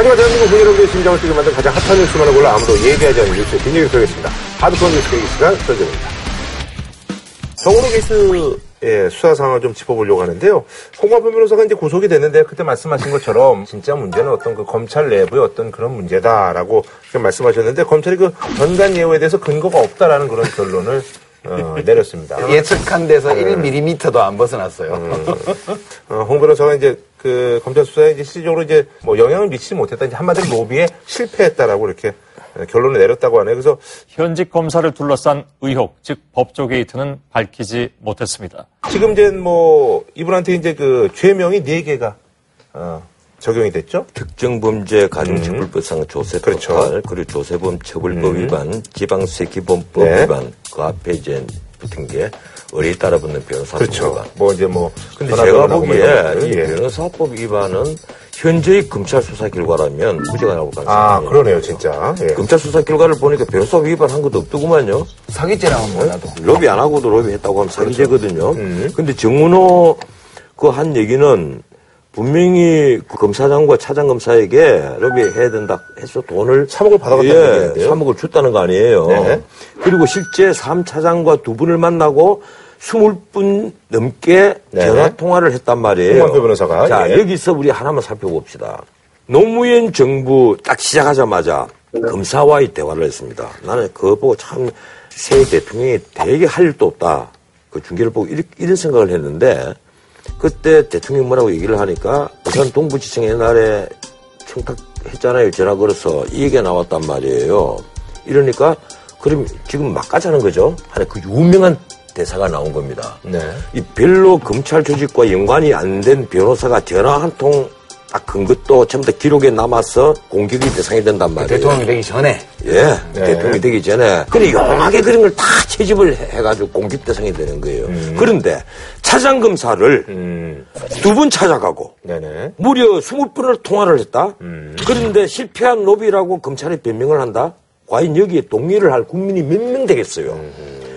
하지만 대한민국 국민 여러분의 심장을 뛰게 만든 가장 핫한 뉴스만을 골라 아무도 얘기하지 않는 뉴스의 뒷얘기를 드리겠습니다. 하드코어 뉴스 계기 시간 설정입니다. 정우로 케이스의 수사 상황을 좀 짚어보려고 하는데요. 홍마표 변호사가 이제 구속이 됐는데 그때 말씀하신 것처럼 진짜 문제는 어떤 그 검찰 내부의 어떤 그런 문제다라고 말씀하셨는데 검찰이 그 전단 예우에 대해서 근거가 없다라는 그런 결론을 어, 내렸습니다. 예측한 데서 1mm도 안 벗어났어요. 어, 홍 변호사가 이제 그 검찰 수사에 이제 실질적으로 이제 뭐 영향을 미치지 못했다. 이제 한마디로 로비에 실패했다라고 이렇게 결론을 내렸다고 하네요. 그래서 현직 검사를 둘러싼 의혹, 즉 법조 게이트는 밝히지 못했습니다. 지금 이제 뭐 이분한테 이제 그 죄명이 네 개가 어, 적용이 됐죠. 특정범죄 가중처벌법상 조세법 그렇죠. 8, 그리고 조세범 처벌법 위반, 지방세기범법 네. 위반, 그 앞에 이제 붙은 게 의뢰에 따라 붙는 변호사법 그렇죠. 위반. 뭐 이제 뭐 근데 제가 보기에. 이 예. 변호사법 위반은 현재의 검찰 수사 결과라면 무죄가 나올 가능성이 아. 그러네요 진짜. 예. 검찰 수사 결과를 보니까 변호사법 위반한 것도 없더구만요. 사기죄라면 몰라도. 로비 안 하고도 로비 했다고 하면 사기죄거든요. 음. 근데 정문호 그 한 얘기는 분명히 그 검사장과 차장검사에게 로비 해야 된다 해서 돈을 3억을 받아갔다는 예, 얘기인데요. 3억을 줬다는 거 아니에요. 네. 그리고 실제 3차장과 두 분을 만나고 20분 넘게 네. 전화 통화를 했단 말이에요. 홍만표 변호사가, 자, 예. 여기서 우리 하나만 살펴봅시다. 노무현 정부 딱 시작하자마자 검사와의 대화를 했습니다. 나는 그거 보고 참 새 대통령이 되게 할 일도 없다. 그 중계를 보고 이렇- 이런 생각을 했는데 그때 대통령이 뭐라고 얘기를 하니까 부산 동부지청 옛날에 청탁했잖아요. 전화 걸어서 이 얘기가 나왔단 말이에요. 이러니까 그럼 지금 막 가자는 거죠. 하나 그 유명한 대사가 나온 겁니다. 네. 이 별로 검찰 조직과 연관이 안 된 변호사가 전화 한 통 딱건 것도 전부 다 기록에 남아서 공격의 대상이 된단 말이에요. 대통령이 되기 전에. 예, 네. 대통령이 되기 전에. 근데 용하게 그런 걸 다 채집을 해- 해가지고 공격 대상이 되는 거예요. 그런데 차장검사를 음. 두분 찾아가고 네네. 무려 20분을 통화를 했다? 그런데 실패한 로비라고 검찰에 변명을 한다? 과연 여기에 동의를 할 국민이 몇 명 되겠어요?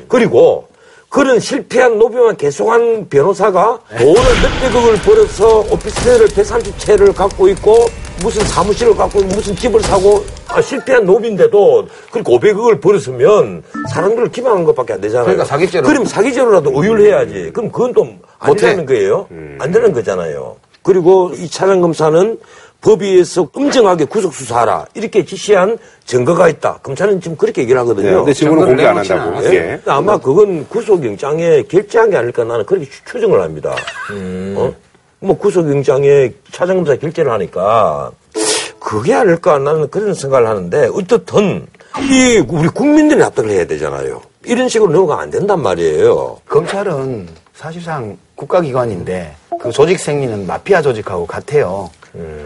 그리고 그런 실패한 로비만 계속한 변호사가 돈을 몇백억을 벌어서 오피스텔을 130채를 갖고 있고 무슨 사무실을 갖고 무슨 집을 사고 아, 실패한 로비인데도 그렇게 500억을 벌었으면 사람들을 기망한 것밖에 안 되잖아요. 그러니까 사기죄로. 그럼 사기죄로라도 의율해야지. 그럼 그건 또 못해. 아니라는 거예요. 안 되는 거잖아요. 그리고 이 차장 검사는 법위에서 엄정하게 구속수사하라. 이렇게 지시한 증거가 있다. 검찰은 지금 그렇게 얘기를 하거든요. 네, 근데 지금은 공개 안 한다고. 않았어요. 예. 아마 그건 구속영장에 결재한 게 아닐까 나는 그렇게 추- 추정을 합니다. 어? 뭐 구속영장에 차장검사 결재를 하니까 그게 아닐까 나는 그런 생각을 하는데 어떻든 이 우리 국민들이 납득을 해야 되잖아요. 이런 식으로 넘어가면 안 된단 말이에요. 검찰은 사실상 국가기관인데 그 조직 생리는 마피아 조직하고 같아요.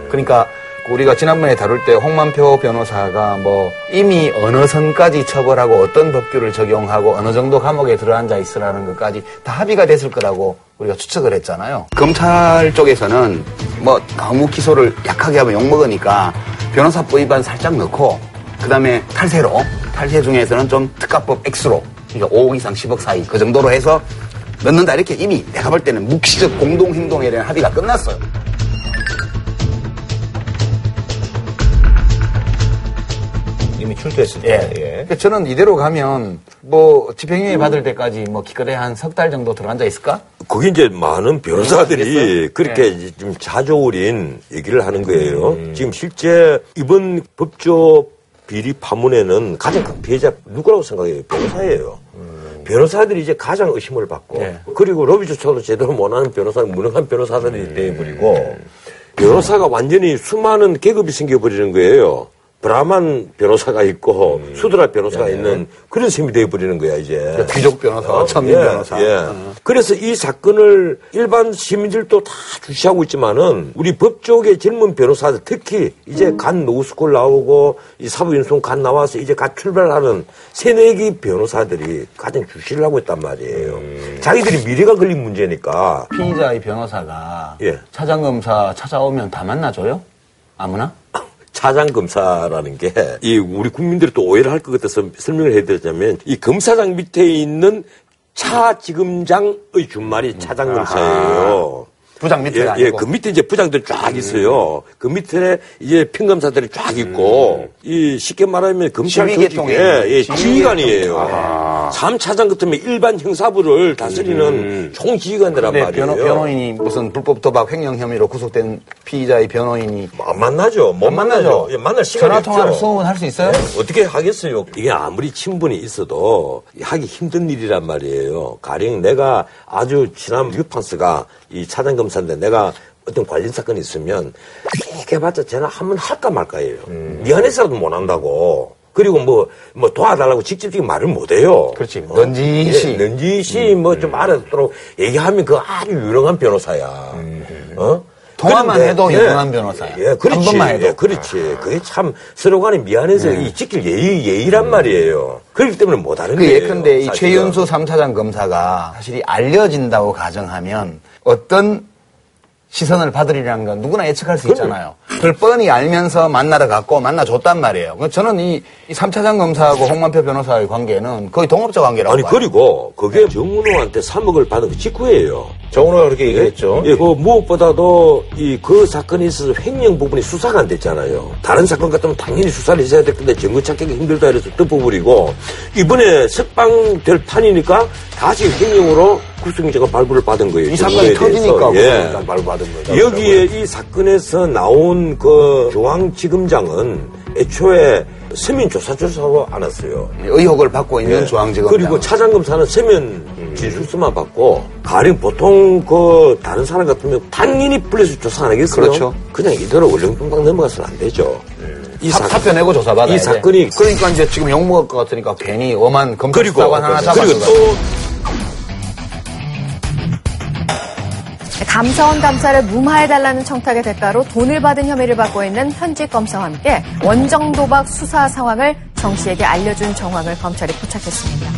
그러니까 우리가 지난번에 다룰 때 홍만표 변호사가 뭐 이미 어느 선까지 처벌하고 어떤 법규를 적용하고 어느 정도 감옥에 들어앉아 있으라는 것까지 다 합의가 됐을 거라고 우리가 추측을 했잖아요. 검찰 쪽에서는 뭐 너무 기소를 약하게 하면 욕먹으니까 변호사법 위반 살짝 넣고 그다음에 탈세로 탈세 중에서는 좀 특가법 X로 그러니까 5억 이상 10억 사이 그 정도로 해서 넣는다 이렇게 이미 내가 볼 때는 묵시적 공동 행동에 대한 합의가 끝났어요. 이미 출두했을 예. 때. 예. 그러니까 저는 이대로 가면 뭐 집행유예 받을 때까지 뭐 기껏해 한석 달 정도 들어앉아 있을까? 거기 이제 많은 변호사들이 모르겠어요. 그렇게 네. 이제 좀 자조우린 얘기를 하는 거예요. 지금 실제 이번 법조 비리 파문에는 가장 큰 피해자 누구라고 생각해요? 변호사예요. 변호사들이 이제 가장 의심을 받고 네. 그리고 로비 조차도 제대로 못하는 변호사는 무능한 변호사들이 돼버리고 변호사가 완전히 수많은 계급이 생겨버리는 거예요. 브라만 변호사가 있고 수드라 변호사가 있는 그런 셈이 돼버리는 거야 이제. 귀족 변호사, 어? 천민 예, 변호사. 예. 어. 그래서 이 사건을 일반 시민들도 다 주시하고 있지만은 우리 법조계 젊은 변호사들 특히 이제 갓 로스쿨 나오고 이 사법연수원 갓 나와서 이제 갓 출발하는 새내기 변호사들이 가장 주시를 하고 있단 말이에요. 자기들이 미래가 걸린 문제니까 피의자의 변호사가 예. 차장검사 찾아오면 다 만나줘요? 아무나? 차장 검사라는 게 이 우리 국민들이 또 오해를 할 것 같아서 설명을 해드리자면 이 검사장 밑에 있는 차지검장의 준말이 차장 검사예요. 부장 밑에가 예, 아니고. 예, 그 밑에 이제 부장들이 쫙 있어요. 그 밑에 이제 평검사들이 쫙 있고, 이 쉽게 말하면 검찰 조직의 예, 예. 지휘관이에요. 삼차장 같으면 일반 형사부를 다스리는 총지휘관이란 근데 말이에요. 변호, 변호인이 무슨 불법 도박 횡령 혐의로 구속된 피의자의 변호인이 안 만나죠. 못 안 만나죠. 예, 만날 시간이 전화. 통화로 수업은 할수 있어요? 네, 어떻게 하겠어요? 이게 아무리 친분이 있어도 하기 힘든 일이란 말이에요. 가령 내가 아주 친한 뉴판스가 이 차장 검사인데 내가 어떤 관련 사건이 있으면 세게봤자 전화 한번 할까 말까예요. 미안해서라도 못 한다고. 그리고 뭐, 뭐 도와달라고 직접적인 말을 못 해요. 그렇지. 넌지시. 예, 넌지시 뭐좀 알아듣도록 얘기하면 그 아주 유능한 변호사야. 어? 통화만 그런데, 해도 예, 유능한 변호사야. 예, 그렇지. 한 번만 해도. 네. 예, 그렇지. 그게 참 서로 간에 미안해서 이 지킬 예의, 예의란 말이에요. 그렇기 때문에 못하는 그 거예요. 예컨대 이. 최윤수 3차장 검사가 사실 이 알려진다고 가정하면 어떤 시선을 받으리라는 건 누구나 예측할 수 있잖아요. 그걸 뻔히 알면서 만나러 갔고 만나줬단 말이에요. 그러니까 저는 이, 이 3차장 검사하고 홍만표 변호사의 관계는 거의 동업자 관계라고 아니, 봐요. 그리고 그게 정은호한테 3억을 받은 그 직후예요. 정은호가 그렇게 얘기했죠. 예, 그 무엇보다도 이 그 사건에 있어서 횡령 부분이 수사가 안 됐잖아요. 다른 사건 같으면 당연히 수사를 했어야 될 건데 증거 찾기가 힘들다 해서 덮어버리고 이번에 석방될 판이니까 다시 횡령으로 구속영장가 발부를 받은 거예요. 이 사건이. 터지니까 예. 일단 발부 받은 거죠. 여기에 이 사건에서 나온 그 중앙지검장은 애초에 서면 조사조사도 안 왔어요. 의혹을 받고 있는 예. 중앙지검 그리고 차장검사는 서면 진술서만 받고 가령 보통 그 다른 사람 같으면 당연히 불려서 조사 안 하겠어요. 그렇죠. 그냥 이대로 얼렁뚱땅 넘어가서는 안 되죠. 이 사, 사- 사표 내고 조사받아야 이 돼. 사건이 그러니까 이제 지금 욕먹을 것 같으니까 괜히 엄한 검찰 그리고 수사관 하나 그리고 잡아서 또 감사원 감사를 무마해달라는 청탁의 대가로 돈을 받은 혐의를 받고 있는 현직 검사와 함께 원정 도박 수사 상황을 정 씨에게 알려준 정황을 검찰이 포착했습니다.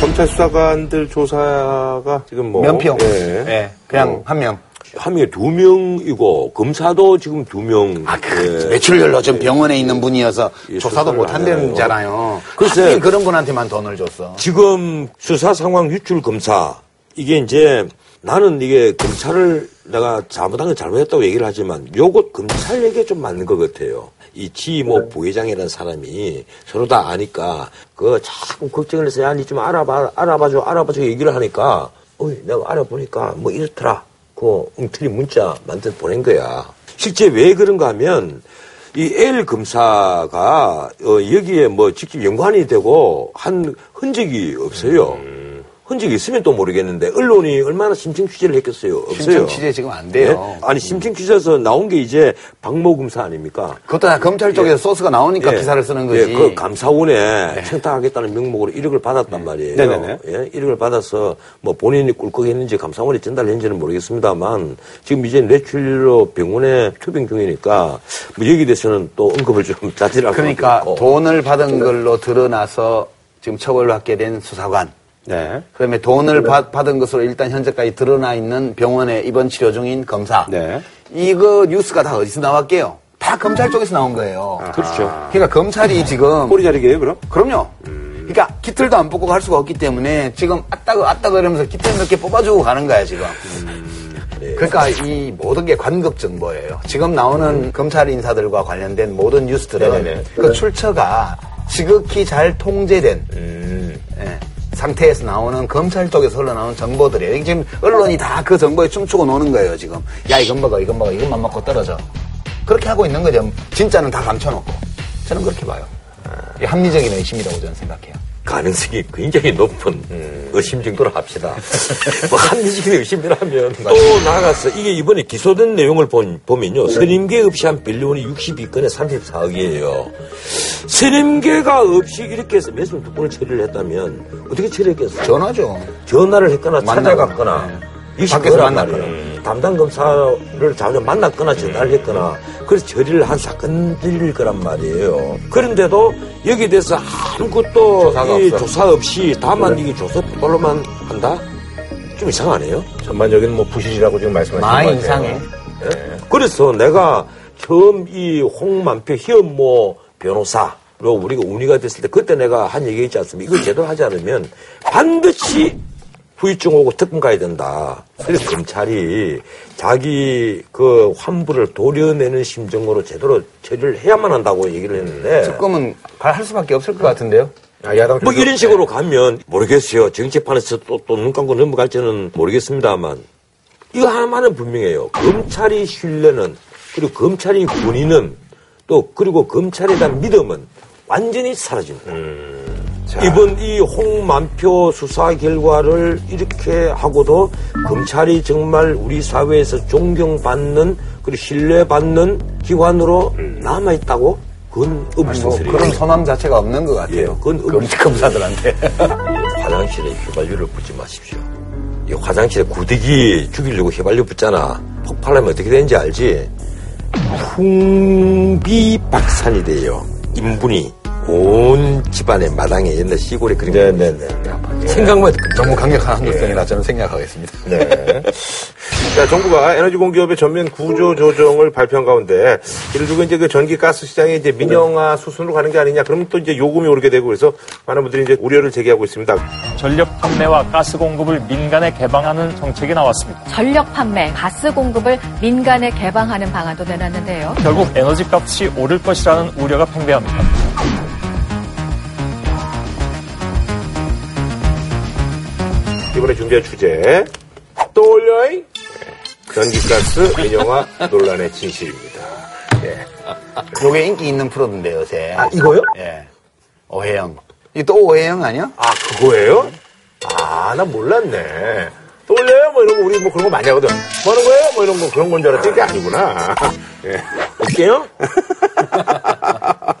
검찰 수사관들 조사가 지금 뭐 면평. 예. 예, 그냥 한 명. 한 명에 두 명이고 검사도 지금 두 명. 아, 그 예. 매출열로 좀 병원에 있는 분이어서 예, 조사도 못. 한다잖아요. 글쎄. 그런 분한테만 돈을 줬어. 지금 수사 상황 유출 검사 이게 이제 나는 이게 검찰을 내가 잘못한 건 잘못했다고 얘기를 하지만 요것 검찰 얘기가 좀 맞는 것 같아요. 이 지모 부회장이라는 사람이 서로 다 아니까 그 자꾸 걱정을 해서 야, 니좀 알아봐, 알아봐줘, 알아봐줘 얘기를 하니까 어이, 내가 알아보니까 뭐 이렇더라. 그 엉터리 문자 만들어 보낸 거야. 실제 왜 그런가 하면 이 L 검사가 어, 여기에 뭐 직접 연관이 되고 한 흔적이 없어요. 흔적이 있으면 또 모르겠는데 언론이 얼마나 심층 취재를 했겠어요? 없어요. 심층 취재 지금 안 돼요. 예? 아니 심층 취재에서 나온 게 이제 박모 검사 아닙니까? 그것도 다 검찰 쪽에서 소스가 나오니까 예. 기사를 쓰는 거지. 네. 예, 그 감사원에 청탁하겠다는 명목으로 1억을 받았단 말이에요. 네네네. 예, 1억을 받아서 뭐 본인이 꿀꺽했는지 감사원에 전달했는지는 모르겠습니다만 지금 이제 뇌출로 병원에 투병 중이니까 뭐 여기 대해서는 또 언급을 좀 자제하고 그러니까 돈을 받은 걸로 드러나서 지금 처벌을 받게 된 수사관. 네. 그다음에 돈을 받, 받은 것으로 일단 현재까지 드러나 있는 병원에 입원 치료 중인 검사. 네. 이거 뉴스가 다 어디서 나왔게요? 다 검찰 쪽에서 나온 거예요. 그렇죠. 그러니까 검찰이 지금 꼬리 자르기예요, 그럼? 그럼요. 그러니까 기틀도 안 뽑고 갈 수가 없기 때문에 지금 아따그 아따그 이러면서 기틀 몇개 뽑아주고 가는 거야 지금. 그러니까 이 모든 게 관급 정보예요. 지금 나오는 검찰 인사들과 관련된 모든 뉴스들은 네네네. 그 출처가 지극히 잘 통제된 예, 상태에서 나오는 검찰 쪽에서 흘러나오는 정보들이에요. 지금 언론이 다 그 정보에 춤추고 노는 거예요 지금. 야 이건 먹어 이건 먹어 이것만 먹고 떨어져. 그렇게 하고 있는 거죠. 진짜는 다 감춰놓고. 저는 그렇게 봐요. 이게 합리적인 의심이라고 저는 생각해요. 가능성이 굉장히 높은 의심 정도로 합시다. 뭐 합리적인 의심이라면 또 나아가서 이게 이번에 기소된 내용을 본, 보면요. 선임계 없이 한 빌리온이 62건에 34억이에요. 선임계가 없이 이렇게 해서 매수를 두 번을 처리를 했다면 어떻게 처리했겠어요? 전화죠. 전화를 했거나 만나거나. 찾아갔거나 네. 밖에서 거란 만났거나. 담당 검사를 자주 만났거나 전화를 했거나 그래서 처리를 한 사건들일 거란 말이에요. 그런데도 여기에 대해서 아무것도 조사가 이 없어. 조사 없이 다만 이게 조사 포탈로만 한다? 좀 이상하네요. 전반적인 뭐 부실이라고 지금 말씀하신 것 같아요. 이상해. 예? 그래서 내가 처음 이 홍만표 희연모 변호사 로 우리가 운이가 됐을 때 그때 내가 한 얘기 있지 않습니까? 이걸 제대로 하지 않으면 반드시 후유증 오고 특검 가야 된다. 그래서 검찰이 자기 그 환부를 도려내는 심정으로 제대로 처리를 해야만 한다고 얘기를 했는데 특검은 할 수밖에 없을 것 같은데요. 아, 뭐 이런 식으로 가면 모르겠어요. 정치판에서 또 또 눈 감고 넘어갈지는 모르겠습니다만 이거 하나만은 분명해요. 검찰이 신뢰는 그리고 검찰이 군인은 또 그리고 검찰에 대한 믿음은 완전히 사라집니다. 자. 이번 이 홍만표 수사 결과를 이렇게 하고도 검찰이 정말 우리 사회에서 존경받는 그리고 신뢰받는 기관으로 남아있다고? 그건 아니, 뭐. 그런 소망 자체가 없는 것 같아요. 예, 그건 검, 검사들한테. 화장실에 휘발유를 붙지 마십시오. 이 화장실에 구더기 죽이려고 휘발유 붙잖아. 폭발하면 어떻게 되는지 알지? 풍비박산이 돼요. 인분이 온 집안의 마당에 옛날 시골에 거 네네 네. 생각만 너무 강력한 한국성이라 저는 생략하겠습니다. 네. 자, 정부가 에너지 공기업의 전면 구조 조정을 발표한 가운데 이를 두고 이제 그 전기 가스 시장에 이제 민영화 수순으로 가는 게 아니냐. 그러면 또 이제 요금이 오르게 되고 그래서 많은 분들이 이제 우려를 제기하고 있습니다. 전력 판매와 가스 공급을 민간에 개방하는 정책이 나왔습니다. 전력 판매, 가스 공급을 민간에 개방하는 방안도 내놨는데요. 결국 에너지 값이 오를 것이라는 우려가 팽배합니다. 이번에 준비한 주제 또 올려잉 네. 전기가스 민영화 논란의 진실입니다. 예. 요게 인기 있는 프로인데 요새. 아, 이거요? 예. 오해영. 이또 오해영 아니야? 아, 그거예요? 아, 나 몰랐네. 또 올려요? 뭐 이런 거, 우리 뭐 그런 거 많이 하거든. 뭐 하는 거예요? 뭐 이런 거, 그런 건 줄 알았더니 그게 아니구나. 예. 어때요?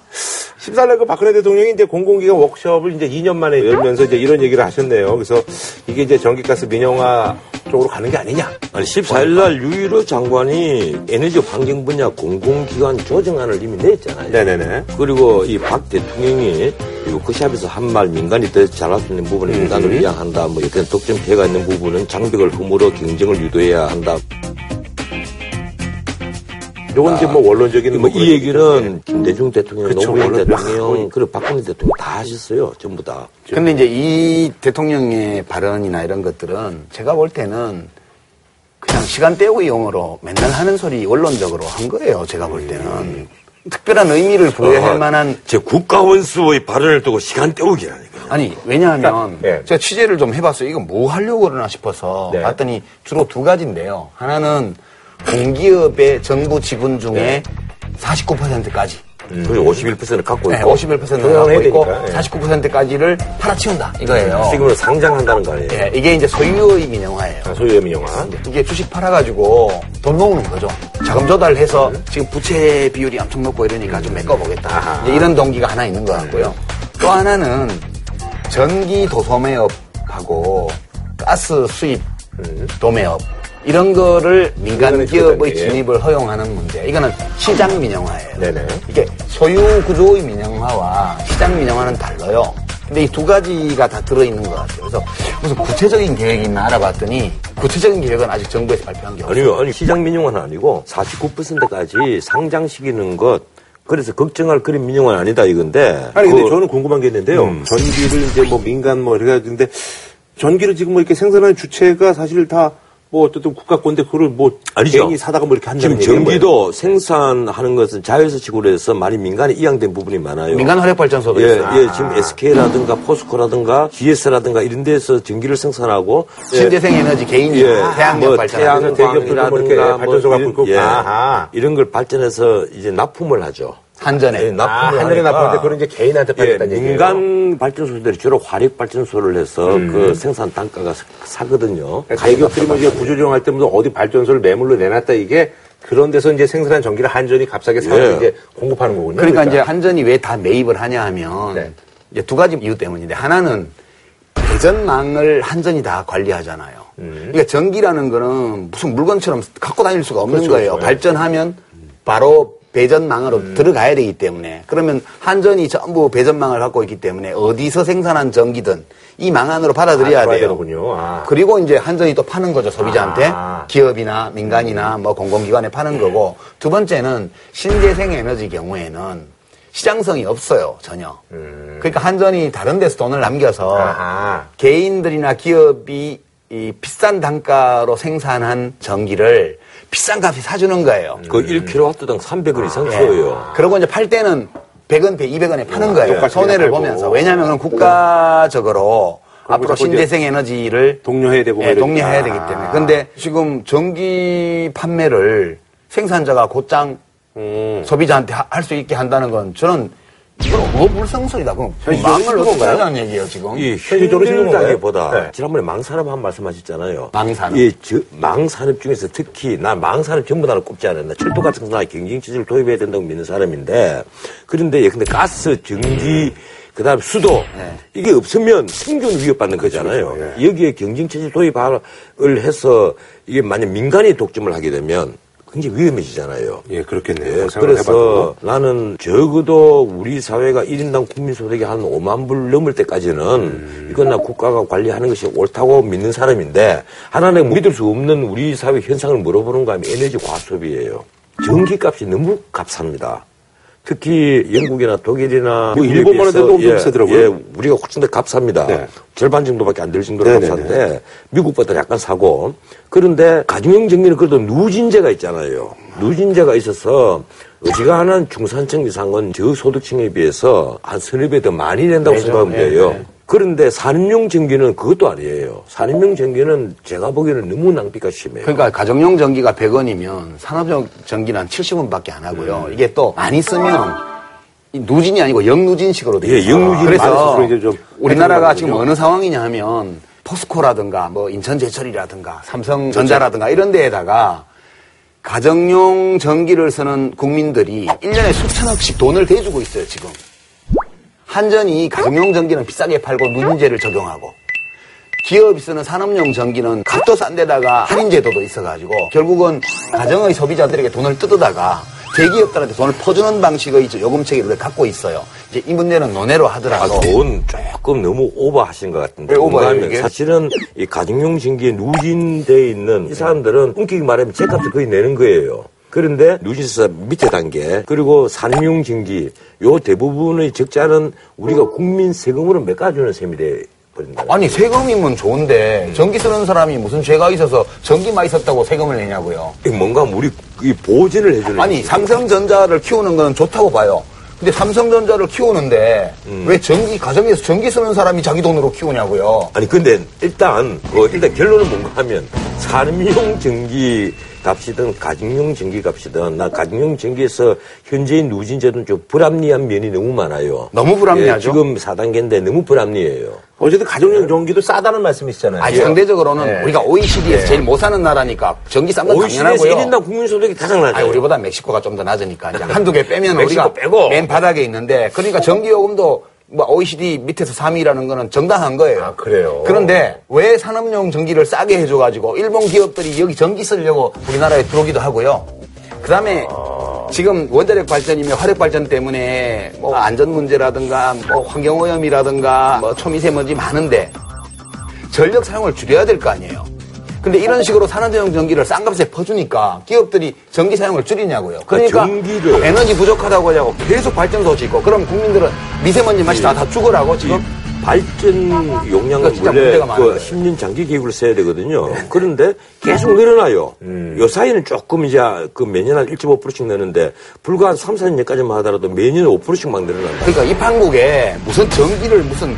14일 그 박근혜 대통령이 이제 공공기관 워크숍을 이제 2년 만에 열면서 이제 이런 얘기를 하셨네요. 그래서 이게 이제 전기가스 민영화 쪽으로 가는 게 아니냐. 아니 14일 날 유일호 장관이 에너지 환경 분야 공공기관 조정안을 이미 냈잖아요. 네네네. 그리고 이 박 대통령이 이 워크샵에서 한 말 민간이 더 잘할 수 있는 부분은 민간으로 이양한다. 뭐 어떤 독점 피해가 있는 부분은 장벽을 허물어 경쟁을 유도해야 한다. 요건 이제 뭐 원론적인 뭐 이 얘기는 김대중 대통령, 그쵸, 노무현 대통령, 그리고 박근혜 대통령 다 하셨어요. 전부 다. 근데 이제 이 대통령의 발언이나 이런 것들은 제가 볼 때는 그냥 시간 때우기 용어로 맨날 하는 소리 원론적으로 한 거예요. 제가 볼 때는. 특별한 의미를 부여할 어, 만한 제 국가 원수의 발언을 두고 시간 때우기라니까. 아니 왜냐하면 예. 제가 취재를 좀 해봤어요. 이거 뭐 하려고 그러나 싶어서 네. 봤더니 주로 두 가지인데요. 하나는 공기업의 정부 지분 중에 49%까지 그리고 51%를 갖고 네, 있고. 51%를 조정을 갖고 해야 있고 되니까, 예. 49%까지를 팔아치운다 이거예요. 지금은 상장한다는 거 아니에요? 예, 이게 이제 소유의 민영화예요. 아, 소유의 민영화. 이게 주식 팔아가지고 돈 모으는 거죠. 자금 조달해서 지금 부채 비율이 엄청 높고 이러니까 좀 메꿔보겠다. 이런 동기가 하나 있는 것 같고요. 또 하나는 전기 도소매업하고 가스 수입 도매업 이런 거를 민간 기업의. 진입을 허용하는 문제. 이거는 시장 민영화예요. 네네. 이게 소유 구조의 민영화와 시장 민영화는 달라요. 근데 이 두 가지가 다 들어있는 것 같아요. 그래서 무슨 구체적인 계획이 있나 알아봤더니 구체적인 계획은 아직 정부에서 발표한 게 없어요. 아니요, 아니, 시장 민영화는 아니고 49%까지 상장시키는 것, 그래서 걱정할 그런 민영화는 아니다 이건데. 아니 근데 그- 저는 궁금한 게 있는데요. 음. 전기를 이제 뭐 민간 뭐 이렇게 하는데 전기를 지금 뭐 이렇게 생산하는 주체가 사실 다 뭐 어쨌든 국가 건데 그걸 뭐 아니죠. 개인이 사다가 뭐 이렇게 한다는 지금 전기도 생산하는 것은 자회사 식으로 해서 많이 민간에 이양된 부분이 많아요. 민간 화력 발전소도 예, 있어요. 예, 지금 SK라든가 포스코라든가 GS라든가 이런 데서 전기를 생산하고 예, 신재생 에너지 개인이 예, 태양력 뭐 발전. 대기업들도 뭐 이렇게 태양 광이라든가 발전소 갖고 이런. 예. 이런 걸 발전해서 이제 납품을 하죠. 한전에. 예, 아, 납품을 하늘에 하니까 납품인데 그걸 이제 개인한테 예, 팔겠다는 얘기예요. 민간 발전소들이 주로 화력 발전소를 해서 그 생산 단가가 사- 사거든요. 그러니까 대기업들이 뭐 이제 구조조정할 때부터 어디 발전소를 매물로 내놨다 이게 그런 데서 이제 생산한 전기를 한전이 값싸게 사서 예. 이제 공급하는 거군요. 그러니까 이제 한전이 왜 다 매입을 하냐 하면 네. 이제 두 가지 이유 때문인데 하나는 배전망을 한전이 다 관리하잖아요. 그러니까 전기라는 거는 무슨 물건처럼 갖고 다닐 수가 없는 그렇죠, 거예요. 그렇죠. 발전하면 바로 배전망으로 들어가야 되기 때문에 그러면 한전이 전부 배전망을 갖고 있기 때문에 어디서 생산한 전기든 이 망 안으로 받아들여야 아, 돼요. 되는군요. 아. 그리고 이제 한전이 또 파는 거죠 소비자한테 아. 기업이나 민간이나 뭐 공공기관에 파는 거고 두 번째는 신재생 에너지 경우에는 시장성이 없어요 전혀. 그러니까 한전이 다른 데서 돈을 남겨서 아하. 개인들이나 기업이 이 비싼 단가로 생산한 전기를 비싼 값에 사주는 거예요. 그 1kW당 300원 이상 예. 써요. 그러고 이제 팔 때는 100원, 200원에 파는 거예요. 똑같이 손해를 팔고. 보면서. 왜냐하면 국가적으로 앞으로 자꾸 이제 신재생 에너지를 독려해야 되고 예, 말이야. 독려해야 되기 아. 때문에. 근데 지금 전기 판매를 생산자가 곧장 음. 소비자한테 할 수 있게 한다는 건 저는 이건 어불성설이다. 그럼 현실적으로 망을 어떻게? 하자는 얘기예요, 지금. 이 건가요? 힘들다기보다 네. 지난번에 망산업 한 말씀하셨잖아요. 망산업. 이 저, 망산업 중에서 특히 나 망산업 전부 다를 꼽지 않았나. 철도 같은 거나 경쟁체제를 도입해야 된다고 믿는 사람인데 그런데 예, 근데 가스, 전기 그다음 수도 네. 이게 없으면 생존 위협받는 거잖아요. 여기에 경쟁체제 도입을 해서 이게 만약 민간이 독점을 하게 되면 굉장히 위험해지잖아요. 예, 그렇겠네요. 예, 그래서 해봐도. 나는 적어도 우리 사회가 1인당 국민소득이 한 5만 불 넘을 때까지는 이건 나 국가가 관리하는 것이 옳다고 믿는 사람인데 하나는 믿을 수 없는 우리 사회 현상을 물어보는가 하면 에너지 과소비예요. 전기값이 너무 값삽니다. 특히 영국이나 독일이나 뭐 일본만 해도 엄청 비싸더라고요. 예, 우리가 훨씬 더 값삽니다. 네. 절반 정도밖에 안 될 정도로 네네네. 값싼데 미국보다 약간 사고 그런데 가정용 전기는 그래도 누진제가 있잖아요. 누진제가 있어서 어지간한 중산층 이상은 저소득층에 비해서 한 서너 배 더 많이 낸다고. 생각하면 네, 돼요. 네. 그런데 산업용 전기는 그것도 아니에요. 산업용 전기는 제가 보기에는 너무 낭비가 심해요. 그러니까 가정용 전기가 100원이면 산업용 전기는 한 70원밖에 안 하고요. 음. 이게 또 많이 쓰면 이 누진이 아니고 영누진식으로 돼요. 예, 영누진이 그래서 이제 좀 우리나라가 지금. 어느 상황이냐 하면 포스코라든가 뭐 인천제철이라든가 삼성전자라든가 이런 데에다가 가정용 전기를 쓰는 국민들이 1년에 수천억씩 돈을 대주고 있어요, 지금. 한전이 가정용 전기는 비싸게 팔고 누진제를 적용하고 기업이 쓰는 산업용 전기는 값도 싼 데다가 할인 제도도 있어가지고 결국은 가정의 소비자들에게 돈을 뜯어다가 대기업들한테 돈을 퍼주는 방식의 요금 체계를 갖고 있어요. 이제 이 문제는 논외로 아, 하더라도 돈 조금 너무 오버하신 것 같은데. 왜 오버예요, 뭔가 하면 이게? 사실은 이 가정용 전기에 누진돼 있는 이 사람들은 um격히 말하면 제값을 거의 내는 거예요. 그런데 누진세 밑에 단계 그리고 산업용 전기 요 대부분의 적자는 우리가 국민 세금으로 메꿔주는 셈이 돼 버린다. 아니 세금이면 좋은데 전기 쓰는 사람이 무슨 죄가 있어서 전기만 있었다고 세금을 내냐고요. 뭔가 우리 이 보전을 해주는 아니 삼성전자를 키우는 건 좋다고 봐요. 근데 삼성전자를 키우는데 왜 전기 가정에서 전기 쓰는 사람이 자기 돈으로 키우냐고요. 아니 근데 일단 그 일단 결론은 뭔가 하면 산업용 전기 값이든 가정용 전기 값이든 나 가정용 전기에서 현재의 누진제도는 좀 불합리한 면이 너무 많아요. 너무 불합리하죠. 예, 지금 4단계인데 너무 불합리해요. 어쨌든 가정용 전기도 싸다는 말씀이시잖아요. 아니, 상대적으로는 네. 우리가 OECD에서 제일 못 사는 나라니까 전기 싼건 OECD에서 당연하고요. 1인당 국민소득이 가장 낮아요. 아니, 우리보다 멕시코가 좀 더 낮으니까 이제 한두 개 빼면 멕시코 우리가 빼고. 맨 바닥에 있는데 그러니까 전기요금도 뭐 OECD 밑에서 3위라는 거는 정당한 거예요. 아, 그래요? 그런데 왜 산업용 전기를 싸게 해줘가지고 일본 기업들이 여기 전기 쓰려고 우리나라에 들어오기도 하고요. 그 다음에 지금 원자력 발전이며 화력 발전 때문에 뭐 안전 문제라든가 뭐 환경 오염이라든가 뭐 초미세먼지 많은데 전력 사용을 줄여야 될 거 아니에요. 근데 이런 식으로 산업용 전기를 싼 값에 퍼주니까 기업들이 전기 사용을 줄이냐고요. 그러니까 전기를- 에너지 부족하다고 하고 계속 발전소 짓고 그럼 국민들은 미세먼지 맛이 다, 다 죽으라고 지금 발전 용량은 그러니까 원래 그 거예요. 10년 장기 계획을 써야 되거든요. 그런데 계속 늘어나요. 요 사이는 조금 이제 그 매년 한 1.5%씩 내는데 불과 한 3, 4년까지만 하더라도 매년 5%씩 막 늘어난다. 그러니까 이 판국에 무슨 전기를 무슨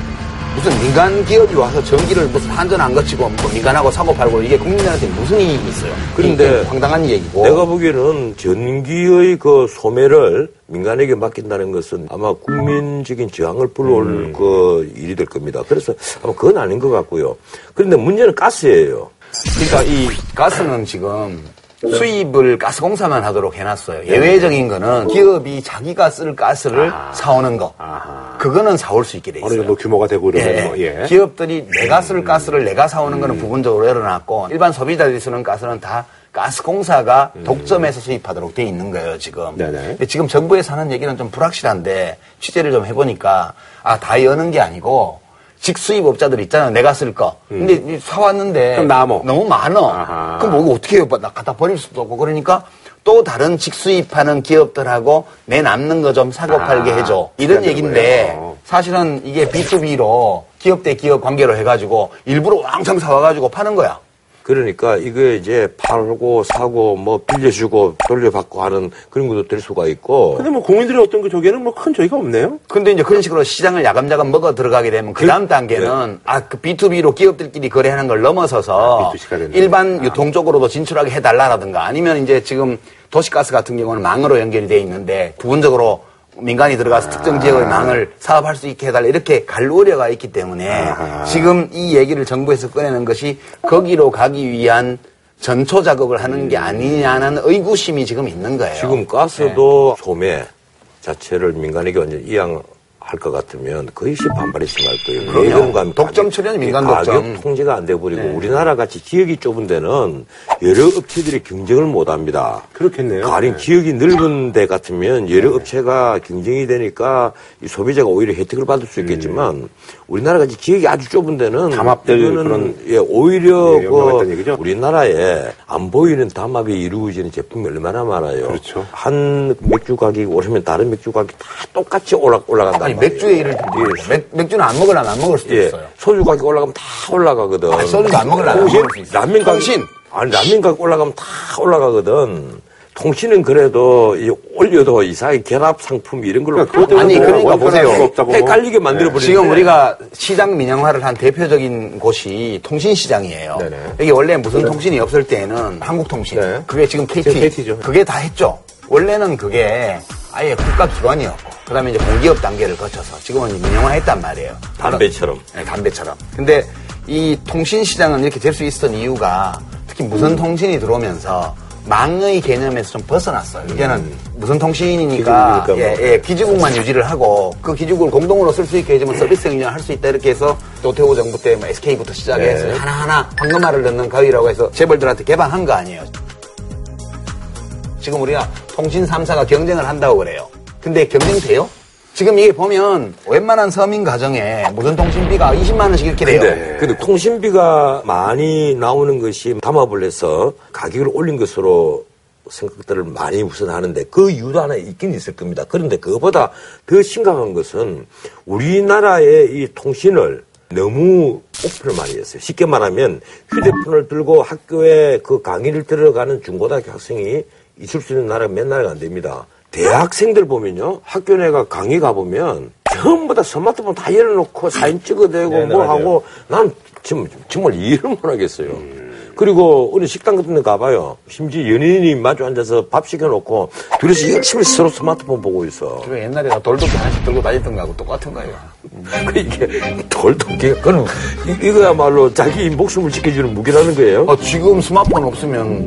무슨 민간 기업이 와서 전기를 무슨 한전 안 거치고 뭐 민간하고 사고 팔고 이게 국민들한테 무슨 이익이 있어요? 그런데 황당한 얘기고. 내가 보기에는 전기의 그 소매를 민간에게 맡긴다는 것은 아마 국민적인 저항을 불러올 그 일이 될 겁니다. 그래서 아마 그건 아닌 것 같고요. 그런데 문제는 가스예요. 그러니까 이 가스는 지금 수입을 가스공사만 하도록 해놨어요. 예외적인 거는 기업이 자기가 쓸 가스를 사오는 거. 그거는 사올 수 있게 돼 어느 있어요. 정도 규모가 되고 예, 이러면 뭐, 예. 기업들이 내가 쓸 가스를 내가 사오는 거는 부분적으로 열어놨고 일반 소비자들이 쓰는 가스는 다 가스공사가 독점해서 수입하도록 돼 있는 거예요 지금. 근데 지금 정부에서 하는 얘기는 좀 불확실한데 취재를 좀 해보니까 아 다 여는 게 아니고 직수입업자들 있잖아요 내가 쓸 거. 근데 이 사왔는데 그럼 남어. 너무 많어. 아하. 그럼 뭐 이거 어떻게 해요? 나 갖다 버릴 수도 없고 그러니까 또 다른 직수입하는 기업들하고 내 남는 거 좀 사고 아, 팔게 해줘. 이런 얘기인데 거예요. 사실은 이게 B2B로 기업 대 기업 관계로 해가지고 일부러 왕창 사와가지고 파는 거야. 그러니까 이게 이제 팔고 사고 뭐 빌려주고 돌려받고 하는 그런 것도 될 수가 있고 근데 뭐 국민들의 어떤 그 저기에는 뭐 큰 저희가 없네요. 근데 이제 그런 식으로 시장을 야금야금 먹어 들어가게 되면 그 다음 단계는 아, 그 B2B로 기업들끼리 거래하는 걸 넘어서서 아, B2C 가 되는 일반 아. 유통 쪽으로도 진출하게 해달라라든가 아니면 이제 지금 도시가스 같은 경우는 망으로 연결이 돼 있는데 부분적으로 민간이 들어가서 특정 지역의 망을 사업할 수 있게 해달라 이렇게 갈 우려가 있기 때문에 아하. 지금 이 얘기를 정부에서 꺼내는 것이 거기로 가기 위한 전초 작업을 하는 게 아니냐는 의구심이 지금 있는 거예요. 지금 가스도 소매 자체를 민간에게 완전 이양 할 것 같으면 거의 시 반발이 심할 거예요. 예금감 독점 출연이 민간 가격 독점. 통제가 안 돼버리고 네. 우리나라 같이 지역이 좁은 데는 여러 업체들이 경쟁을 못 합니다. 그렇겠네요. 가령 네. 지역이 넓은 데 같으면 여러 업체가 경쟁이 되니까 이 소비자가 오히려 혜택을 받을 수 있겠지만 우리나라 같이 지역이 아주 좁은 데는 담합될 그런 예, 오히려 예, 그? 우리나라에 안 보이는 담합이 이루어지는 제품이 얼마나 많아요. 그렇죠. 한 맥주 가격이 오르면 다른 맥주 가격이 다 똑같이 올라, 올라간다. 아니 맥주의 예를 들면 맥, 맥주는 안 먹으려면 안 먹을 수도 예. 있어요. 소주 가격 올라가면 다 올라가거든. 아니, 소주도 안 먹으려면 안 먹을 수 있어요. 라면 가격. 아니, 라면 가격 올라가면 다 올라가거든. 통신은 그래도 이 올려도 이상하게 결합 상품 이런 걸로 그러니까 아니, 뭐 그러니까 원가를 보세요. 할수 없다고 뭐. 헷갈리게 만들어 버리는데 지금 우리가 시장 민영화를 한 대표적인 곳이 통신 시장이에요. 네네. 여기 원래 무슨 통신이 없을 때는 한국통신, 네. 그게 지금 KT, 지금 KT 죠. 그게 다 했죠. 원래는 그게 아예 국가 기관이었고, 그 다음에 이제 공기업 단계를 거쳐서 지금은 민영화했단 말이에요. 담배처럼. 네, 담배처럼. 근데 이 통신 시장은 이렇게 될 수 있었던 이유가 특히 무선 통신이 들어오면서 망의 개념에서 좀 벗어났어요. 이제는 무선 통신이니까 기지국이니까 예, 뭐. 예, 기지국만 유지를 하고 그 기지국을 공동으로 쓸 수 있게 해주면 서비스 운영을 할 수 있다 이렇게 해서 노태우 정부 때 뭐 SK부터 시작해서 네. 하나하나 황금알을 넣는 가위라고 해서 재벌들한테 개방한 거 아니에요. 지금 우리가 통신 3사가 경쟁을 한다고 그래요. 근데 경쟁돼요? 지금 이게 보면 웬만한 서민 가정에 무선 통신비가 20만 원씩 이렇게 돼요. 근데, 근데 통신비가 많이 나오는 것이 담합을 해서 가격을 올린 것으로 생각들을 많이 우선 하는데 그 이유도 하나 있긴 있을 겁니다. 그런데 그거보다 더 심각한 것은 우리나라의 이 통신을 너무 오픈을 많이 했어요. 쉽게 말하면 휴대폰을 들고 학교에 그 강의를 들어가는 중고등학교 학생이 있을 수 있는 나라가 몇 나라가 안 됩니다. 대학생들 보면요. 학교 내가 강의 가보면 전부 다 스마트폰 다 열어놓고 사진 찍어대고 네, 뭐 맞아요. 하고 난 지금 정말 이해를 못 하겠어요. 그리고 어느 식당 같은 데 가봐요. 심지어 연인이 마주 앉아서 밥 시켜놓고 둘이서 열심히 서로 스마트폰 보고 있어. 그리고 옛날에 나 돌도끼 하나씩 들고 다니던 거하고 똑같은 거예요. 그 이게 돌도끼가 그는 이- 이거야말로 자기 목숨을 지켜주는 무기라는 거예요. 어, 지금 스마트폰 없으면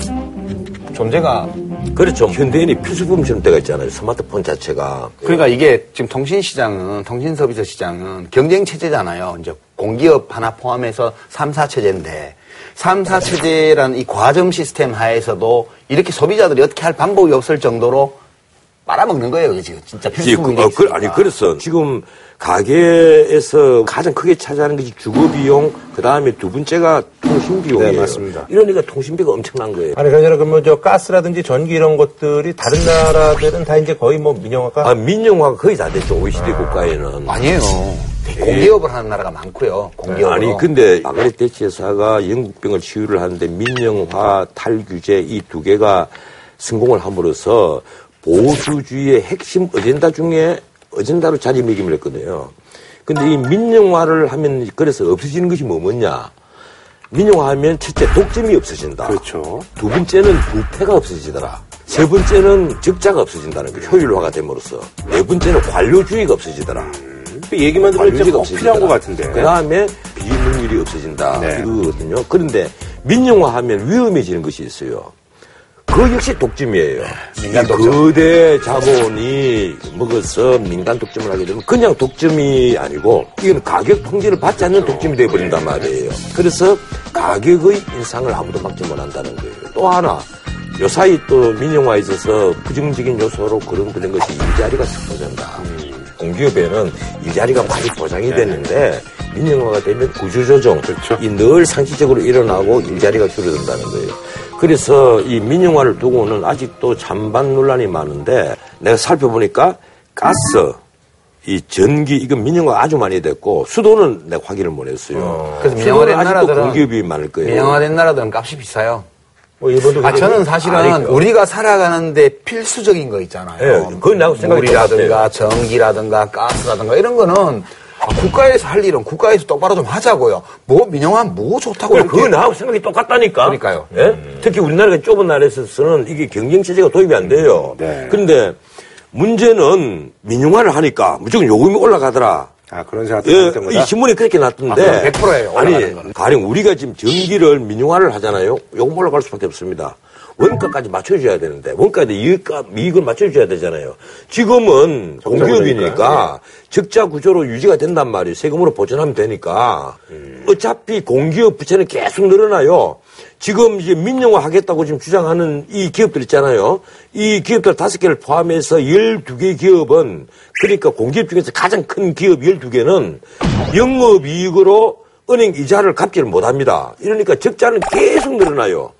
존재가 그렇죠. 현대인이 필수품처럼 돼가 있잖아요. 스마트폰 자체가. 그러니까 이게 지금 통신 시장은 통신 서비스 시장은 경쟁 체제잖아요. 이제 공기업 하나 포함해서 3사 체제인데 3사 체제라는 이 과점 시스템 하에서도 이렇게 소비자들이 어떻게 할 방법이 없을 정도로 빨아먹는 거예요. 지금 진짜 지- 필수품이 어, 그, 아니 그래서 지금 가게에서 가장 크게 차지하는 것이 주거 비용, 그 다음에 두 번째가 통신 비용이에요. 네, 맞습니다. 이러니까 통신비가 엄청난 거예요. 아니, 아니라 그러면 저 가스라든지 전기 이런 것들이 다른 나라들은 다 이제 거의 뭐 민영화가 아, 민영화가 거의 다 됐죠. OECD 국가에는. 아니에요. 공기업을 하는 나라가 많고요. 공기업. 아니 근데 마가렛 대치 여사가 영국병을 치유를 하는데 민영화, 탈규제 이 두 개가 성공을 함으로써 보수주의의 핵심 어젠다 중에 어젠다로 자리매김을 했거든요. 근데 이 민영화를 하면 그래서 없어지는 것이 뭐뭐냐? 민영화하면 첫째 독점이 없어진다. 그렇죠. 두 번째는 부패가 없어지더라. 세 번째는 적자가 없어진다는 거 효율화가 됨으로써. 네 번째는 관료주의가 없어지더라. 그 얘기만 들으면 꼭 필요한 것 같은데. 그 다음에 비능률이 없어진다. 네. 이거거든요. 그런데 민영화하면 위험해지는 것이 있어요. 그 역시 독점이에요. 민간 이 독점. 거대 자본이 먹어서 민간 독점을 하게 되면 그냥 독점이 아니고 이건 가격 통제를 받지 않는 독점이 되어버린단 말이에요. 그래서 가격의 인상을 아무도 막지 못한다는 거예요. 또 하나 요 사이 또 민영화에 있어서 부정적인 요소로 거론되는 것이 일자리가 축소된다. 공기업에는 일자리가 많이 보장이 되는데 민영화가 되면 구조조정 그렇죠. 이늘 상시적으로 일어나고 일자리가 줄어든다는 거예요. 그래서 이 민영화를 두고는 아직도 찬반 논란이 많은데 내가 살펴보니까 가스 이 전기 이건 민영화 아주 많이 됐고 수도는 내가 확인을 못 했어요. 그래서 수도는 민영화된 아직도 나라들은 공기업이 많을 거예요. 민영화된 나라들은 값이 비싸요. 뭐 일본도 아. 저는 사실은 아니, 우리가 살아가는데 필수적인 거 있잖아요. 예, 그건 나하고 생각이 물이라든가 전기라든가 가스라든가 이런 거는 아, 국가에서 할 일은 국가에서 똑바로 좀 하자고요. 뭐 민영화 뭐 좋다고. 그거 나하고 생각이 똑같다니까. 그러니까요. 예? 특히 우리나라가 좁은 나라에서는 이게 경쟁 체제가 도입이 안 돼요. 네. 그런데 문제는 민영화를 하니까 무조건 요금이 올라가더라. 아, 그런 생각도 예. 이 신문에 그렇게 났던데. 아, 그럼 100% 예요, 올라가는 아니, 거는. 가령 우리가 지금 전기를 민영화를 하잖아요. 요금 올라갈 수밖에 없습니다. 원가까지 맞춰줘야 되는데, 원가에 이익과 이익을 맞춰줘야 되잖아요. 지금은 공기업이니까 적자 구조로 유지가 된단 말이에요. 세금으로 보전하면 되니까. 어차피 공기업 부채는 계속 늘어나요. 지금 이제 민영화 하겠다고 지금 주장하는 이 기업들 있잖아요. 이 기업들 다섯 개를 포함해서 12개 기업은 그러니까 공기업 중에서 가장 큰 기업 12개는 영업 이익으로 은행 이자를 갚지를 못합니다. 이러니까 적자는 계속 늘어나요.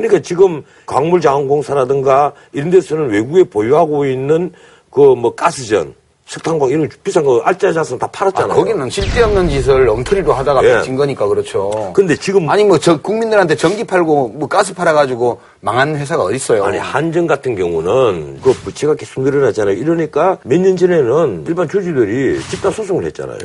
그러니까 지금 광물자원공사라든가 이런 데서는 외국에 보유하고 있는 그 뭐 가스전, 석탄광 이런 비싼 거 알짜자선 다 아, 팔았잖아요. 거기는 쓸데없는 짓을 엉터리로 하다가 예. 빚진 거니까 그렇죠. 근데 지금 아니 뭐 저 국민들한테 전기 팔고 뭐 가스 팔아 가지고 망한 회사가 어디 있어요? 아니 한전 같은 경우는 그 부채가 계속 늘어나잖아요. 이러니까 몇 년 전에는 일반 주주들이 집단 소송을 했잖아요.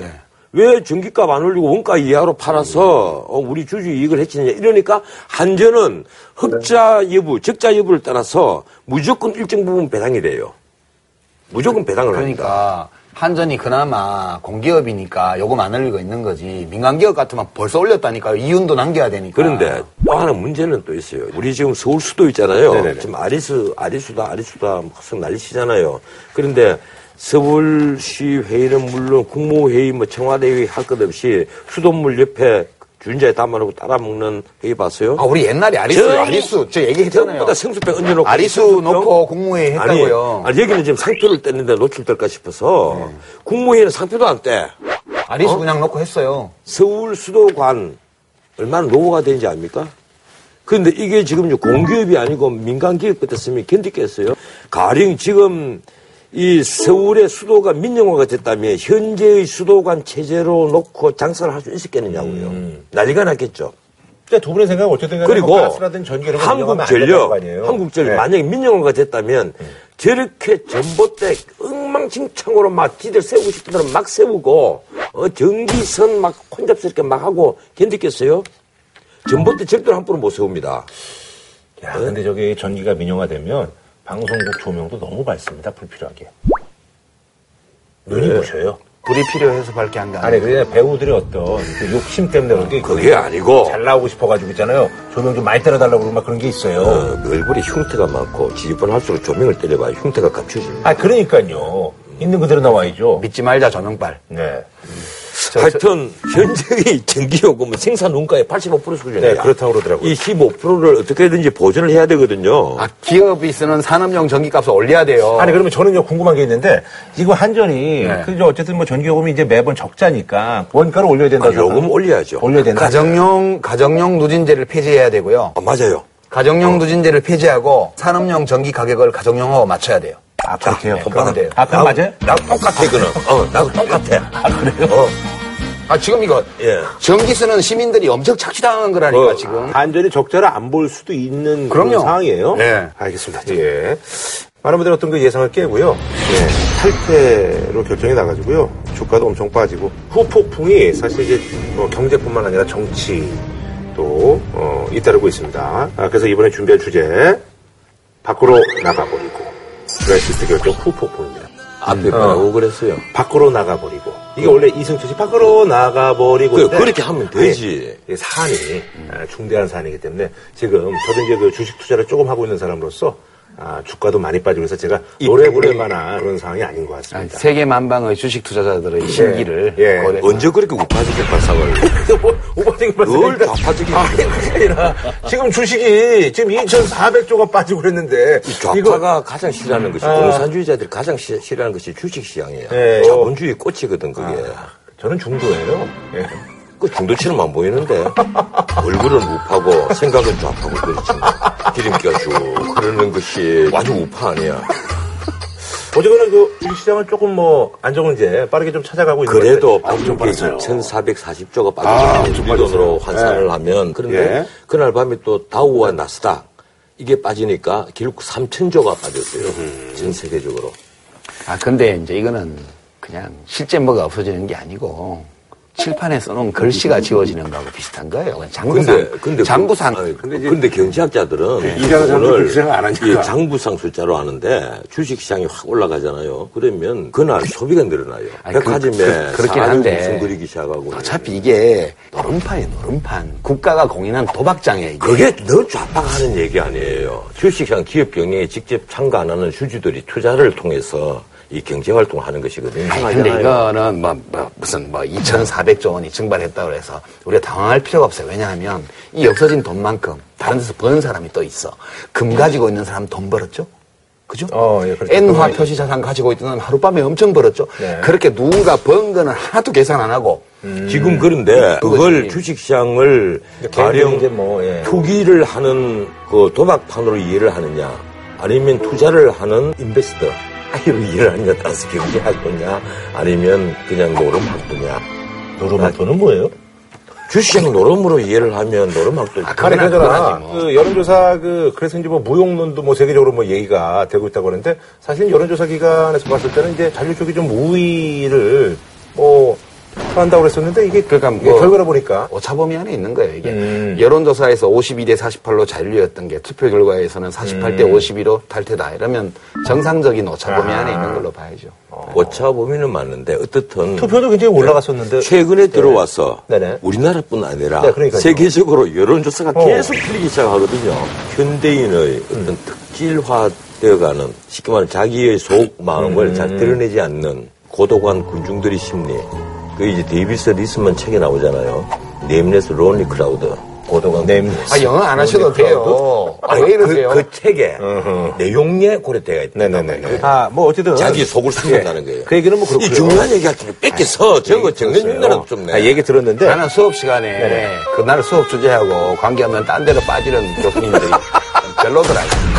왜 전기값 안 올리고 원가 이하로 팔아서 어, 우리 주주 이익을 해치느냐 이러니까 한전은 흑자 여부, 적자 여부를 따라서 무조건 일정 부분 배당이 돼요. 무조건 배당을 합니다. 그러니까 한전이 그나마 공기업이니까 요금 안 올리고 있는 거지 민간기업 같으면 벌써 올렸다니까요. 이윤도 남겨야 되니까. 그런데 또 하나 문제는 또 있어요. 우리 지금 서울 수도 있잖아요. 네네네. 지금 아리수, 아리수다, 아리수다 무슨 난리치잖아요. 그런데 서울시 회의는 물론 국무회의, 뭐 청와대 회의 할 것 없이 수돗물 옆에 주인자에 담아놓고 따라 먹는 회의 봤어요? 아 우리 옛날에 아리수 저- 아리수 저 얘기했잖아요. 전부 다 생수병 얹어놓고. 아리수 생수병? 놓고 국무회의 했다고요. 아니, 아니, 여기는 지금 상표를 떼는데 노출될까 싶어서 국무회의는 상표도 안 떼. 아리수 그냥 놓고 했어요. 서울 수도관 얼마나 노후가 되는지 압니까? 그런데 이게 지금 공기업이 아니고 민간 기업 같았으면 견디겠어요? 가령 지금 이 서울의 수도가 민영화가 됐다면 현재의 수도관 체제로 놓고 장사를 할 수 있었겠느냐고요. 난리가 났겠죠. 그러니까 두 분의 생각은 어쨌든 간에 그리고 한국전력? 한국전력 네. 만약에 민영화가 됐다면 저렇게 전봇대 엉망진창으로 막 지들 세우고 싶은 대로 막 세우고 어, 전기선 막 혼잡스럽게 막 하고 견디겠어요? 전봇대 절대로 함부로 못 세웁니다. 야, 근데 저기 전기가 민영화되면 방송국 조명도 너무 밝습니다. 불필요하게. 눈이 네. 부셔요. 불이 필요해서 밝게 한 게 아니. 그냥 배우들의 어떤 그 욕심 때문에 그런 게 있거든요. 그게 아니고 잘 나오고 싶어가지고 있잖아요. 조명 좀 많이 때려달라고 그러고 막 그런 게 있어요. 어, 얼굴이 흉터가 많고 지지번 할수록 조명을 때려봐야 흉터가 감춰집니다. 아, 그러니까요. 있는 그대로 나와야죠. 믿지 말자 조명빨. 네. 하여튼 현재의 전기요금은 생산 원가의 85% 수준이에요. 네, 그렇다고 그러더라고요. 이 15%를 어떻게든지 보전을 해야 되거든요. 아 기업이 쓰는 산업용 전기값을 올려야 돼요. 아니 그러면 저는 좀 궁금한 게 있는데 지금 한전이 네. 그 어쨌든 뭐 전기요금이 이제 매번 적자니까 원가를 올려야 된다. 아, 요금 올려야죠. 올려야 된다. 가정용 가정용 누진제를 폐지해야 되고요. 아, 맞아요. 가정용 누진제를 폐지하고 산업용 전기 가격을 가정용하고 맞춰야 돼요. 아 그렇게요. 네, 그러면 돼요. 아 그럼 맞아요? 나 똑같아, 이거는. 어, 나도 똑같아. 아 그래요? 어, 아 지금 이거 예. 전기 쓰는 시민들이 엄청 착취당한 거라니까 어, 지금. 한전이 적자를 안 볼 수도 있는 그럼요. 그런 상황이에요. 네. 알겠습니다. 예. 많은 분들이 어떤 그 예상을 깨고요. 예. 탈퇴로 결정이 나가지고요. 주가도 엄청 빠지고 후폭풍이 사실 이제 뭐 경제뿐만 아니라 정치 도 어, 잇따르고 있습니다. 아, 그래서 이번에 준비한 주제 밖으로 나가버리고 브렉시트 결정 후 폭풍입니다. 앞에 뭐라고 그랬어요? 밖으로 나가버리고 이게 원래 이승철이 밖으로 나가버리고 그, 그렇게 하면 되지. 이 사안이 아, 중대한 사안이기 때문에 지금 저도 이제 그 주식 투자를 조금 하고 있는 사람으로서 아, 주가도 많이 빠지고 해서 제가 노래 부를 만한 그런 상황이 아닌 것 같습니다. 세계 만방의 주식 투자자들의 심기를 예. 거래. 언제 그렇게 우파지게 발상을. 오버딩 늘 좌파적인. 아니라 지금 주식이 지금 2,400조가 빠지고 그랬는데 좌파가 가장 싫어하는 것이, 아. 공산주의자들이 가장 시- 싫어하는 것이 주식 시장이에요. 예. 자본주의 꽃이거든, 그게. 저는 중도예요. 예. 그 중도처럼 안 보이는데 얼굴은 우파고 생각은 좌파고 그렇지 기름기가 쭉 흐르는 것이 아주 우파 아니야 어쨌거나 그 주식시장은 조금 뭐 안정을 이제 빠르게 좀 찾아가고 있는 그래도 것 같아요. 좀 빠졌어요. 1440조가 아, 빠졌어요. 엄청 우리 돈으로. 환산을 예. 하면. 그런데 예. 그날 밤에 또 다우와 나스닥 이게 빠지니까 결국 3천조가 빠졌어요. 전 세계적으로. 아, 근데 이제 이거는 그냥 실제 뭐가 없어지는 게 아니고 칠판에 써놓은 글씨가 지워지는 거하고 비슷한 거예요. 장부상. 근데, 근데, 장부상. 그, 아니, 근데, 경제학자들은 사람들 오늘 그 생각 안 하니까. 이 장부상 숫자로 하는데 주식시장이 확 올라가잖아요. 그러면 그날 소비가 늘어나요. 아니, 그- 백화점에 그- 그 렇긴 사주 한데. 그리기 시작하고. 어차피 이게 노름판이에요, 노름판. 국가가 공인한 도박장이에요, 이게. 그게 너 좌파하는 얘기 아니에요. 주식시장 기업 경영에 직접 참가 안 하는 주주들이 투자를 통해서 이 경제 활동을 하는 것이거든요. 아니, 근데 이거는 뭐, 뭐 무슨 뭐 2,400조 원이 증발했다고 해서 우리가 당황할 필요가 없어요. 왜냐하면 이 없어진 돈만큼 다른 데서 버는 사람이 또 있어. 금 가지고 있는 사람 돈 벌었죠? 그죠? 어, 예, 그렇죠. N화 표시 자산 가지고 있던 사람 하룻밤에 엄청 벌었죠? 네. 그렇게 누군가 번 거는 하나도 계산 안 하고 지금 그런데 그걸. 주식시장을 가령 이제 뭐, 예. 투기를 하는 그 도박판으로 이해를 하느냐 아니면 투자를 하는 인베스터 아이로 이해를 하느냐 따라서 경제학도냐 아니면 그냥 노름 학도냐 노름 학도는 뭐예요? 주식시장 노름으로 이해를 하면 노름 학도 아, 아니, 그거나 그러잖아. 뭐. 그 여론조사 그, 그래서 이제 뭐 무용론도 뭐 세계적으로 뭐 얘기가 되고 있다고 하는데 사실 여론조사 기관에서 봤을 때는 이제 잔류 쪽이 좀 우위를 뭐 한다고 그랬었는데 이게 그러니까 이게 뭐- 결과를 보니까 오차범위 안에 있는 거예요, 이게. 음. 여론조사에서 52대 48로 잔류였던 게 투표 결과에서는 48대 음. 52로 탈퇴다. 이러면 정상적인 오차범위 안에 있는 걸로 봐야죠. 오차 범위는 맞는데 어떻든 투표도 굉장히 올라갔었는데 최근에 들어와서 네네. 우리나라뿐 아니라 네, 그러니까요. 세계적으로 여론조사가 어. 계속 틀리기 시작하거든요. 현대인의 어떤 특질화되어가는 쉽게 말하면 자기의 속 마음을 음. 잘 드러내지 않는 고독한 군중들의 심리. 그 이제 데이비드 리스먼 책에 나오잖아요. nameless lonely crowd. 고독한 name. 아, 영어 안 하셔도 돼요. 아, 왜 이러세요? 그, 그 책에 내용에 고려되어 있다. 네네네. 아, 뭐 어쨌든 자기 속을 숨긴다는 거예요. 그 얘기는 뭐 그렇고요. 이 중요한 얘기할 때 뺏겨서 저거 정년 윤나라도 좀 내. 아, 얘기 들었는데 나는 수업 시간에 그날 수업 주제하고 관계하면 딴 데로 빠지는 교수님들이 별로더라고요.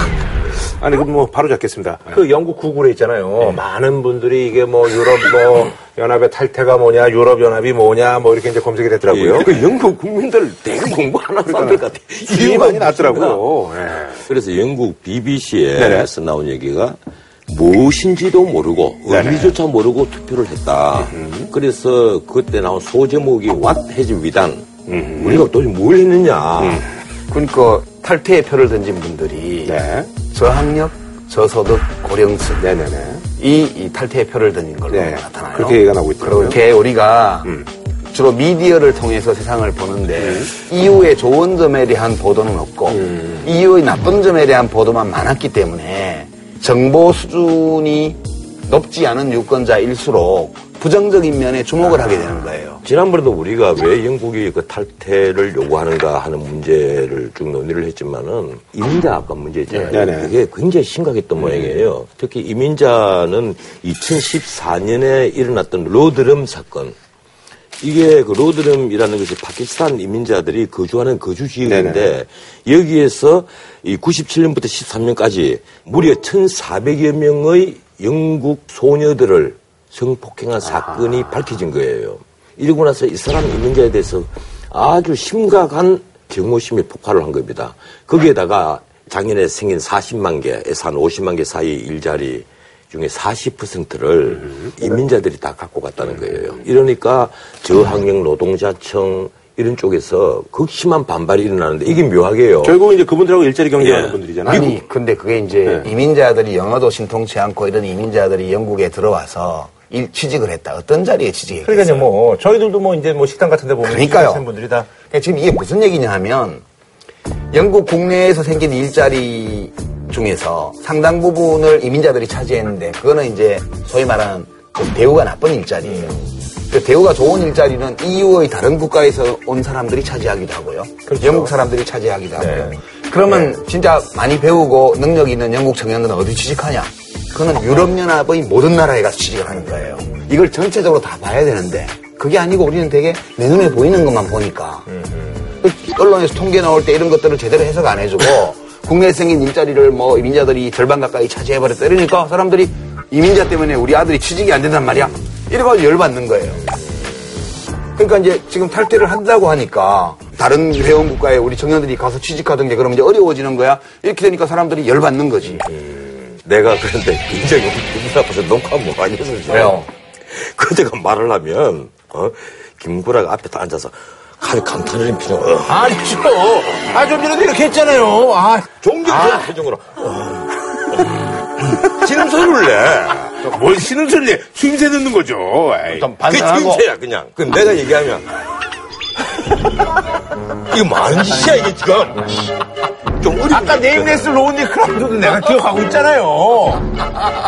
아니, 그럼 뭐 바로 잡겠습니다. 그 영국 구글에 있잖아요. 많은 분들이 이게 뭐 유럽 뭐 연합의 탈퇴가 뭐냐, 유럽 연합이 뭐냐, 뭐 이렇게 이제 검색이 됐더라고요. 그 영국 국민들 되게 공부 안 하는 사람들 같아. 이유 많이 났더라고요. 예. 그래서 영국. BBC에서 나온 얘기가 무엇인지도 모르고 의미조차 모르고 투표를 했다. 그래서 그때 나온 소제목이 What has we done? 우리가 도대체 뭘 했느냐. 그러니까 탈퇴의 표를 던진 분들이 네. 저학력, 저소득, 고령층 네네네. 이, 이 탈퇴의 표를 던진 걸로 네. 나타나요. 그렇게 얘기가 나오고 있더라고요. 그렇게 우리가 주로 미디어를 통해서 세상을 보는데 이후의 좋은 점에 대한 보도는 없고 이후의 나쁜 점에 대한 보도만 많았기 때문에 정보 수준이 높지 않은 유권자일수록 부정적인 면에 주목을 하게 되는 거예요. 지난번에도 우리가 왜 영국이 그 탈퇴를 요구하는가 하는 문제를 쭉 논의를 했지만은 이민자 아까 문제 있잖아요. 네. 네네. 그게 굉장히 심각했던 모양이에요. 특히 이민자는 2014년에 일어났던 로드럼 사건. 이게 그 로드럼이라는 것이 파키스탄 이민자들이 거주하는 거주 지역인데 여기에서 이 97년부터 13년까지 무려 1,400여 명의 영국 소녀들을 성폭행한 사건이 밝혀진 거예요. 이러고 나서 이 사람 이민자에 대해서 아주 심각한 혐오심이 폭발을 한 겁니다. 거기에다가 작년에 생긴 40만 개에서 한 50만 개 사이 일자리 중에 40%를 이민자들이 다 갖고 갔다는 거예요. 이러니까 저학력 노동자청 이런 쪽에서 극심한 반발이 일어나는데 이게 묘하게요. 결국은 이제 그분들하고 일자리 경쟁하는 예. 분들이잖아요. 아니, 근데 그게 이제 네. 이민자들이 영어도 신통치 않고 이런 이민자들이 영국에 들어와서 일 취직을 했다. 어떤 자리에 취직했겠어요? 그러니까요, 뭐 저희들도 뭐 이제 뭐 식당 같은 데 보면 그러니까요. 분들이 다 그러니까 지금 이게 무슨 얘기냐 하면 영국 국내에서 생긴 일자리 중에서 상당 부분을 이민자들이 차지했는데 그거는 이제 소위 말하는 좀 대우가 나쁜 일자리예요. 그 대우가 좋은 일자리는 EU의 다른 국가에서 온 사람들이 차지하기도 하고요. 영국 사람들이 차지하기도 하고요. 그러면 진짜 많이 배우고 능력 있는 영국 청년들은 어디 취직하냐? 그거는 유럽연합의 모든 나라에 가서 취직을 하는 거예요. 이걸 전체적으로 다 봐야 되는데 그게 아니고 우리는 되게 내 눈에 보이는 것만 보니까 그 언론에서 통계 나올 때 이런 것들을 제대로 해석 안 해주고 국내에 생긴 일자리를 뭐 민자들이 절반 가까이 차지해버렸다 이러니까 사람들이 이민자 때문에 우리 아들이 취직이 안 된단 말이야. 이래가지고 열받는 거예요. 그러니까 이제 지금 탈퇴를 한다고 하니까 다른 회원국가에 우리 청년들이 가서 취직하던 게 그러면 이제 어려워지는 거야. 이렇게 되니까 사람들이 열받는 거지. 내가 그런데 굉장히 기분 나빠서 녹화 뭐 많이 했었죠. 왜요? 그제가 말을 하면, 어, 김구라가 앞에 딱 앉아서 칼 강탄을 피는 어, 아니죠. 아, 좀 전에도 이렇게 했잖아요. 아, 존경스러운 표정으로. 신음소리를 내. 뭘 신음소리 내. 힘세 듣는 거죠. 에이. 좀그 반성하고. 진짜야, 그냥. 그 내가 얘기하면. 이거 많은 짓이야, 이게 지금. 좀 어리고. 아까 네임레스 로운리 크라우드도 내가 기억하고 있잖아요.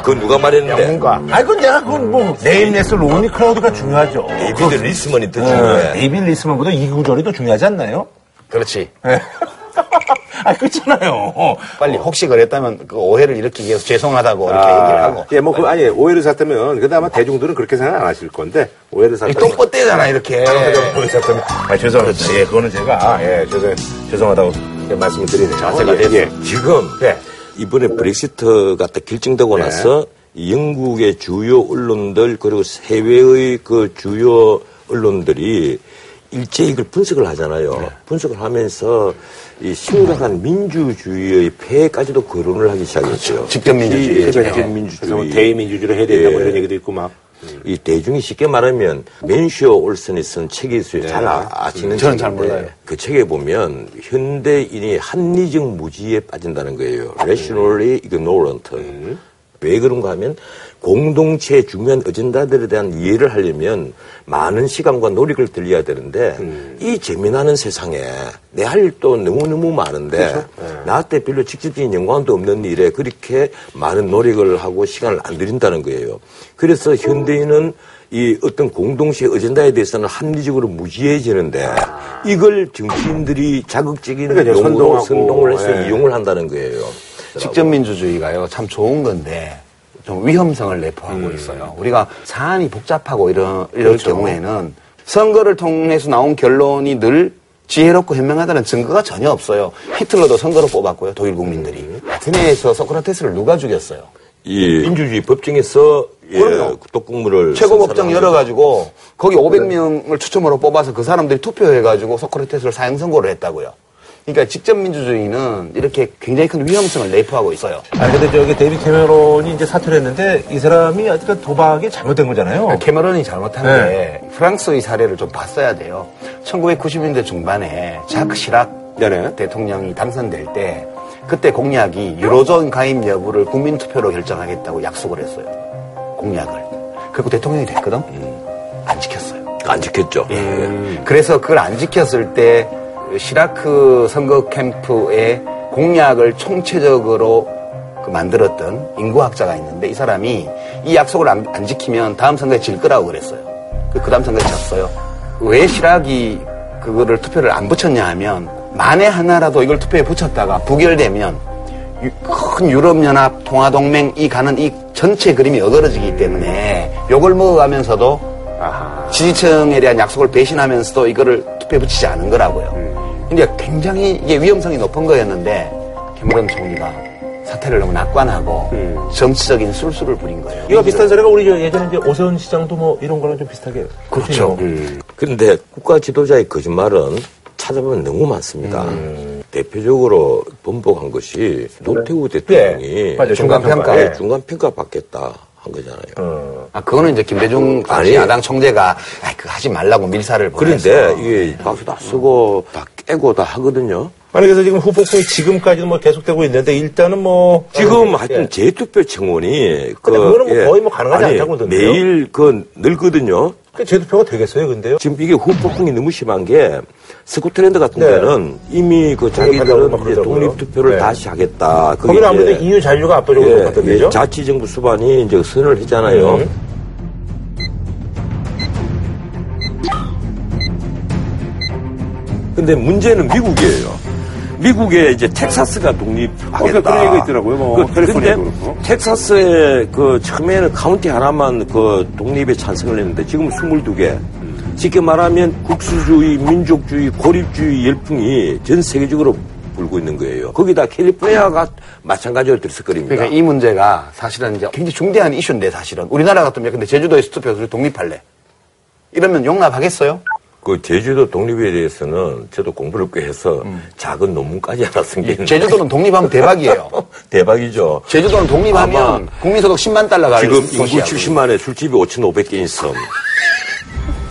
그건 누가 말했는데? 뭔가. 아니, 그건 내가 그건 뭐, nameless lonely crowd가 중요하죠. 데이비드 리스먼이 더 네. 중요해. 데이비드 리스먼보다 이 구절이 더 중요하지 않나요? 그렇지. 아, 그렇잖아요. 빨리 혹시 그랬다면 그 오해를 일으키기 위해서 죄송하다고 이렇게 얘기를 하고. 예, 뭐, 그, 아니, 오해를 샀다면, 근데 아마 대중들은 그렇게 생각 안 하실 건데, 오해를 샀다면. 똥뻗대잖아 이렇게. 오해를 샀다면. 아, 죄송합니다. 예, 그거는 제가, 예, 죄송, 죄송하다고 말씀을 드리네요. 자세가 예, 됐어. 예. 지금 네. 이번에 브렉시트가 딱 결정되고 네. 나서 영국의 주요 언론들 그리고 해외의 그 주요 언론들이 일제히 이걸 분석을 하잖아요. 네. 분석을 하면서 이 심각한 민주주의의 폐해까지도 거론을 하기 시작했어요. 직접 민주주의. 예, 직접 그래서 뭐 민주주의. 대의민주주의를 해야 된다, 뭐 예. 이런 얘기도 있고 막. 이 대중이 쉽게 말하면 맨시어 올슨이 쓴 책이 있어요. 잘 아, 아시는 저는 잘 책인데 몰라요. 그 책에 보면 현대인이 합리적 무지에 빠진다는 거예요. rationally ignorant. 왜 그런가 하면 공동체의 중요한 어젠다들에 대한 이해를 하려면 많은 시간과 노력을 들여야 되는데 이 재미나는 세상에 내 할 일도 너무너무 많은데 나한테 별로 직접적인 연관도 없는 일에 그렇게 많은 노력을 하고 시간을 안 들인다는 거예요. 그래서 현대인은 이 어떤 공동체 어젠다에 대해서는 합리적으로 무지해지는데 이걸 정치인들이 자극적인 그러니까 용어로 선동을 해서 예. 이용을 한다는 거예요. 직접 민주주의가요 참 좋은 건데 좀 위험성을 내포하고 있어요. 우리가 사안이 복잡하고 이런 이럴 경우에는 선거를 통해서 나온 결론이 늘 지혜롭고 현명하다는 증거가 전혀 없어요. 히틀러도 선거로 뽑았고요, 독일 국민들이. 아테네에서 소크라테스를 누가 죽였어요? 이 민주주의 법정에서 예, 그럼요. 독국물을 최고 법정 열어가지고 거기 500명을 추첨으로 뽑아서 그 사람들이 투표해가지고 소크라테스를 사형 선고를 했다고요. 그러니까 직접 민주주의는 이렇게 굉장히 큰 위험성을 내포하고 있어요. 아 근데 저기 데이비드 캐머런이 이제 사퇴를 했는데 이 사람이 어쨌든 도박이 잘못된 거잖아요. 캐머런이 잘못한 네. 게 프랑스의 사례를 좀 봤어야 돼요. 1990년대 중반에 자크 시락 네네. 대통령이 당선될 때 그때 공약이 유로존 가입 여부를 국민 투표로 결정하겠다고 약속을 했어요. 공약을. 그리고 대통령이 됐거든. 안 지켰어요. 안 지켰죠. 예. 그래서 그걸 안 지켰을 때 시라크 선거 캠프의 공약을 총체적으로 그 만들었던 인구학자가 있는데 이 사람이 이 약속을 안, 안 지키면 다음 선거에 질 거라고 그랬어요. 그, 그 다음 선거에 졌어요. 왜 시락이 그거를 투표를 안 붙였냐 하면 만에 하나라도 이걸 투표에 붙였다가 부결되면 유- 큰 유럽연합 통화동맹이 가는 이 전체 그림이 어그러지기 때문에 욕을 먹어가면서도 지지층에 대한 약속을 배신하면서도 이거를 투표에 붙이지 않은 거라고요. 근데 굉장히 이게 위험성이 높은 거였는데 캐머런 총리가 사태를 너무 낙관하고 정치적인 술수를 부린 거예요. 이거 비슷한 사례가 우리 저 예전에 이제 오세훈 시장도 뭐 이런 거랑 좀 비슷하게. 그렇죠. 그런데 국가 지도자의 거짓말은 찾아보면 너무 많습니다. 대표적으로 번복한 것이 노태우 대통령이 네. 맞아요. 중간평가. 예, 중간평가 받겠다 한 거잖아요. 아, 그거는 이제 김대중 당시 아니. 야당 총재가 아, 그거 하지 말라고 밀사를 보냈어. 그런데 이게 박수 다 쓰고 다 깨고 다 하거든요. 아니 그래서 지금 후폭풍이 지금까지도 뭐 계속되고 있는데 일단은 뭐 지금 하여튼 재투표 청원이 근데 그거는 뭐 거의 뭐 가능하지 않다고 그러던데요? 매일 그 늘거든요. 그 제도표가 되겠어요, 근데요? 지금 이게 후폭풍이 너무 심한 게 스코틀랜드 같은 네. 데는 이미 그 자기들은 막 이제. 독립투표를 네. 다시 하겠다. 거기는 아무래도 EU 잔류가 압도적으로 예? 예, 자치정부 수반이 이제 선언을 했잖아요. 음. 근데 문제는 미국이에요. 미국에 이제 텍사스가 독립하겠다. 그러니까 그런 얘기가 있더라고요. 뭐 그, 그렇고. 텍사스에 그 처음에는 카운티 하나만 그 독립에 찬성을 했는데 지금 22개. 쉽게 말하면 국수주의, 민족주의, 고립주의 열풍이 전 세계적으로 불고 있는 거예요. 거기다 캘리포니아가 마찬가지로 들썩거립니다. 그러니까 이 문제가 사실은 이제 굉장히 중대한 이슈인데 사실은 우리나라 같으면 근데 제주도에 스톱해서 독립할래. 이러면 용납하겠어요? 그 제주도 독립에 대해서는 저도 공부를 꽤 해서 작은 논문까지 하나 쓴게 있는데 제주도는 독립하면 대박이에요. 대박이죠. 제주도는 독립하면 국민소득 10만 달러 갈 지금 인구 곳이야. 70만에 술집이 5,500개인 섬.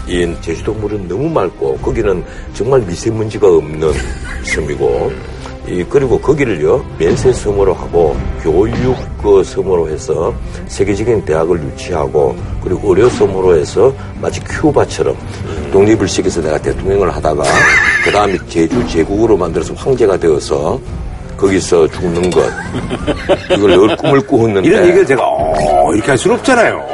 이 제주도 물은 너무 맑고 거기는 정말 미세먼지가 없는 섬이고 이 그리고 거기를요 면세 섬으로 하고 교육 그 섬으로 해서 세계적인 대학을 유치하고 그리고 의료 섬으로 해서 마치 큐바처럼 독립을 시켜서 내가 대통령을 하다가 그 다음에 제주 제국으로 만들어서 황제가 되어서 거기서 죽는 것 이걸 늘 꿈을 꾸었는데 이런 얘기를 제가 어 이렇게 할 수는 없잖아요.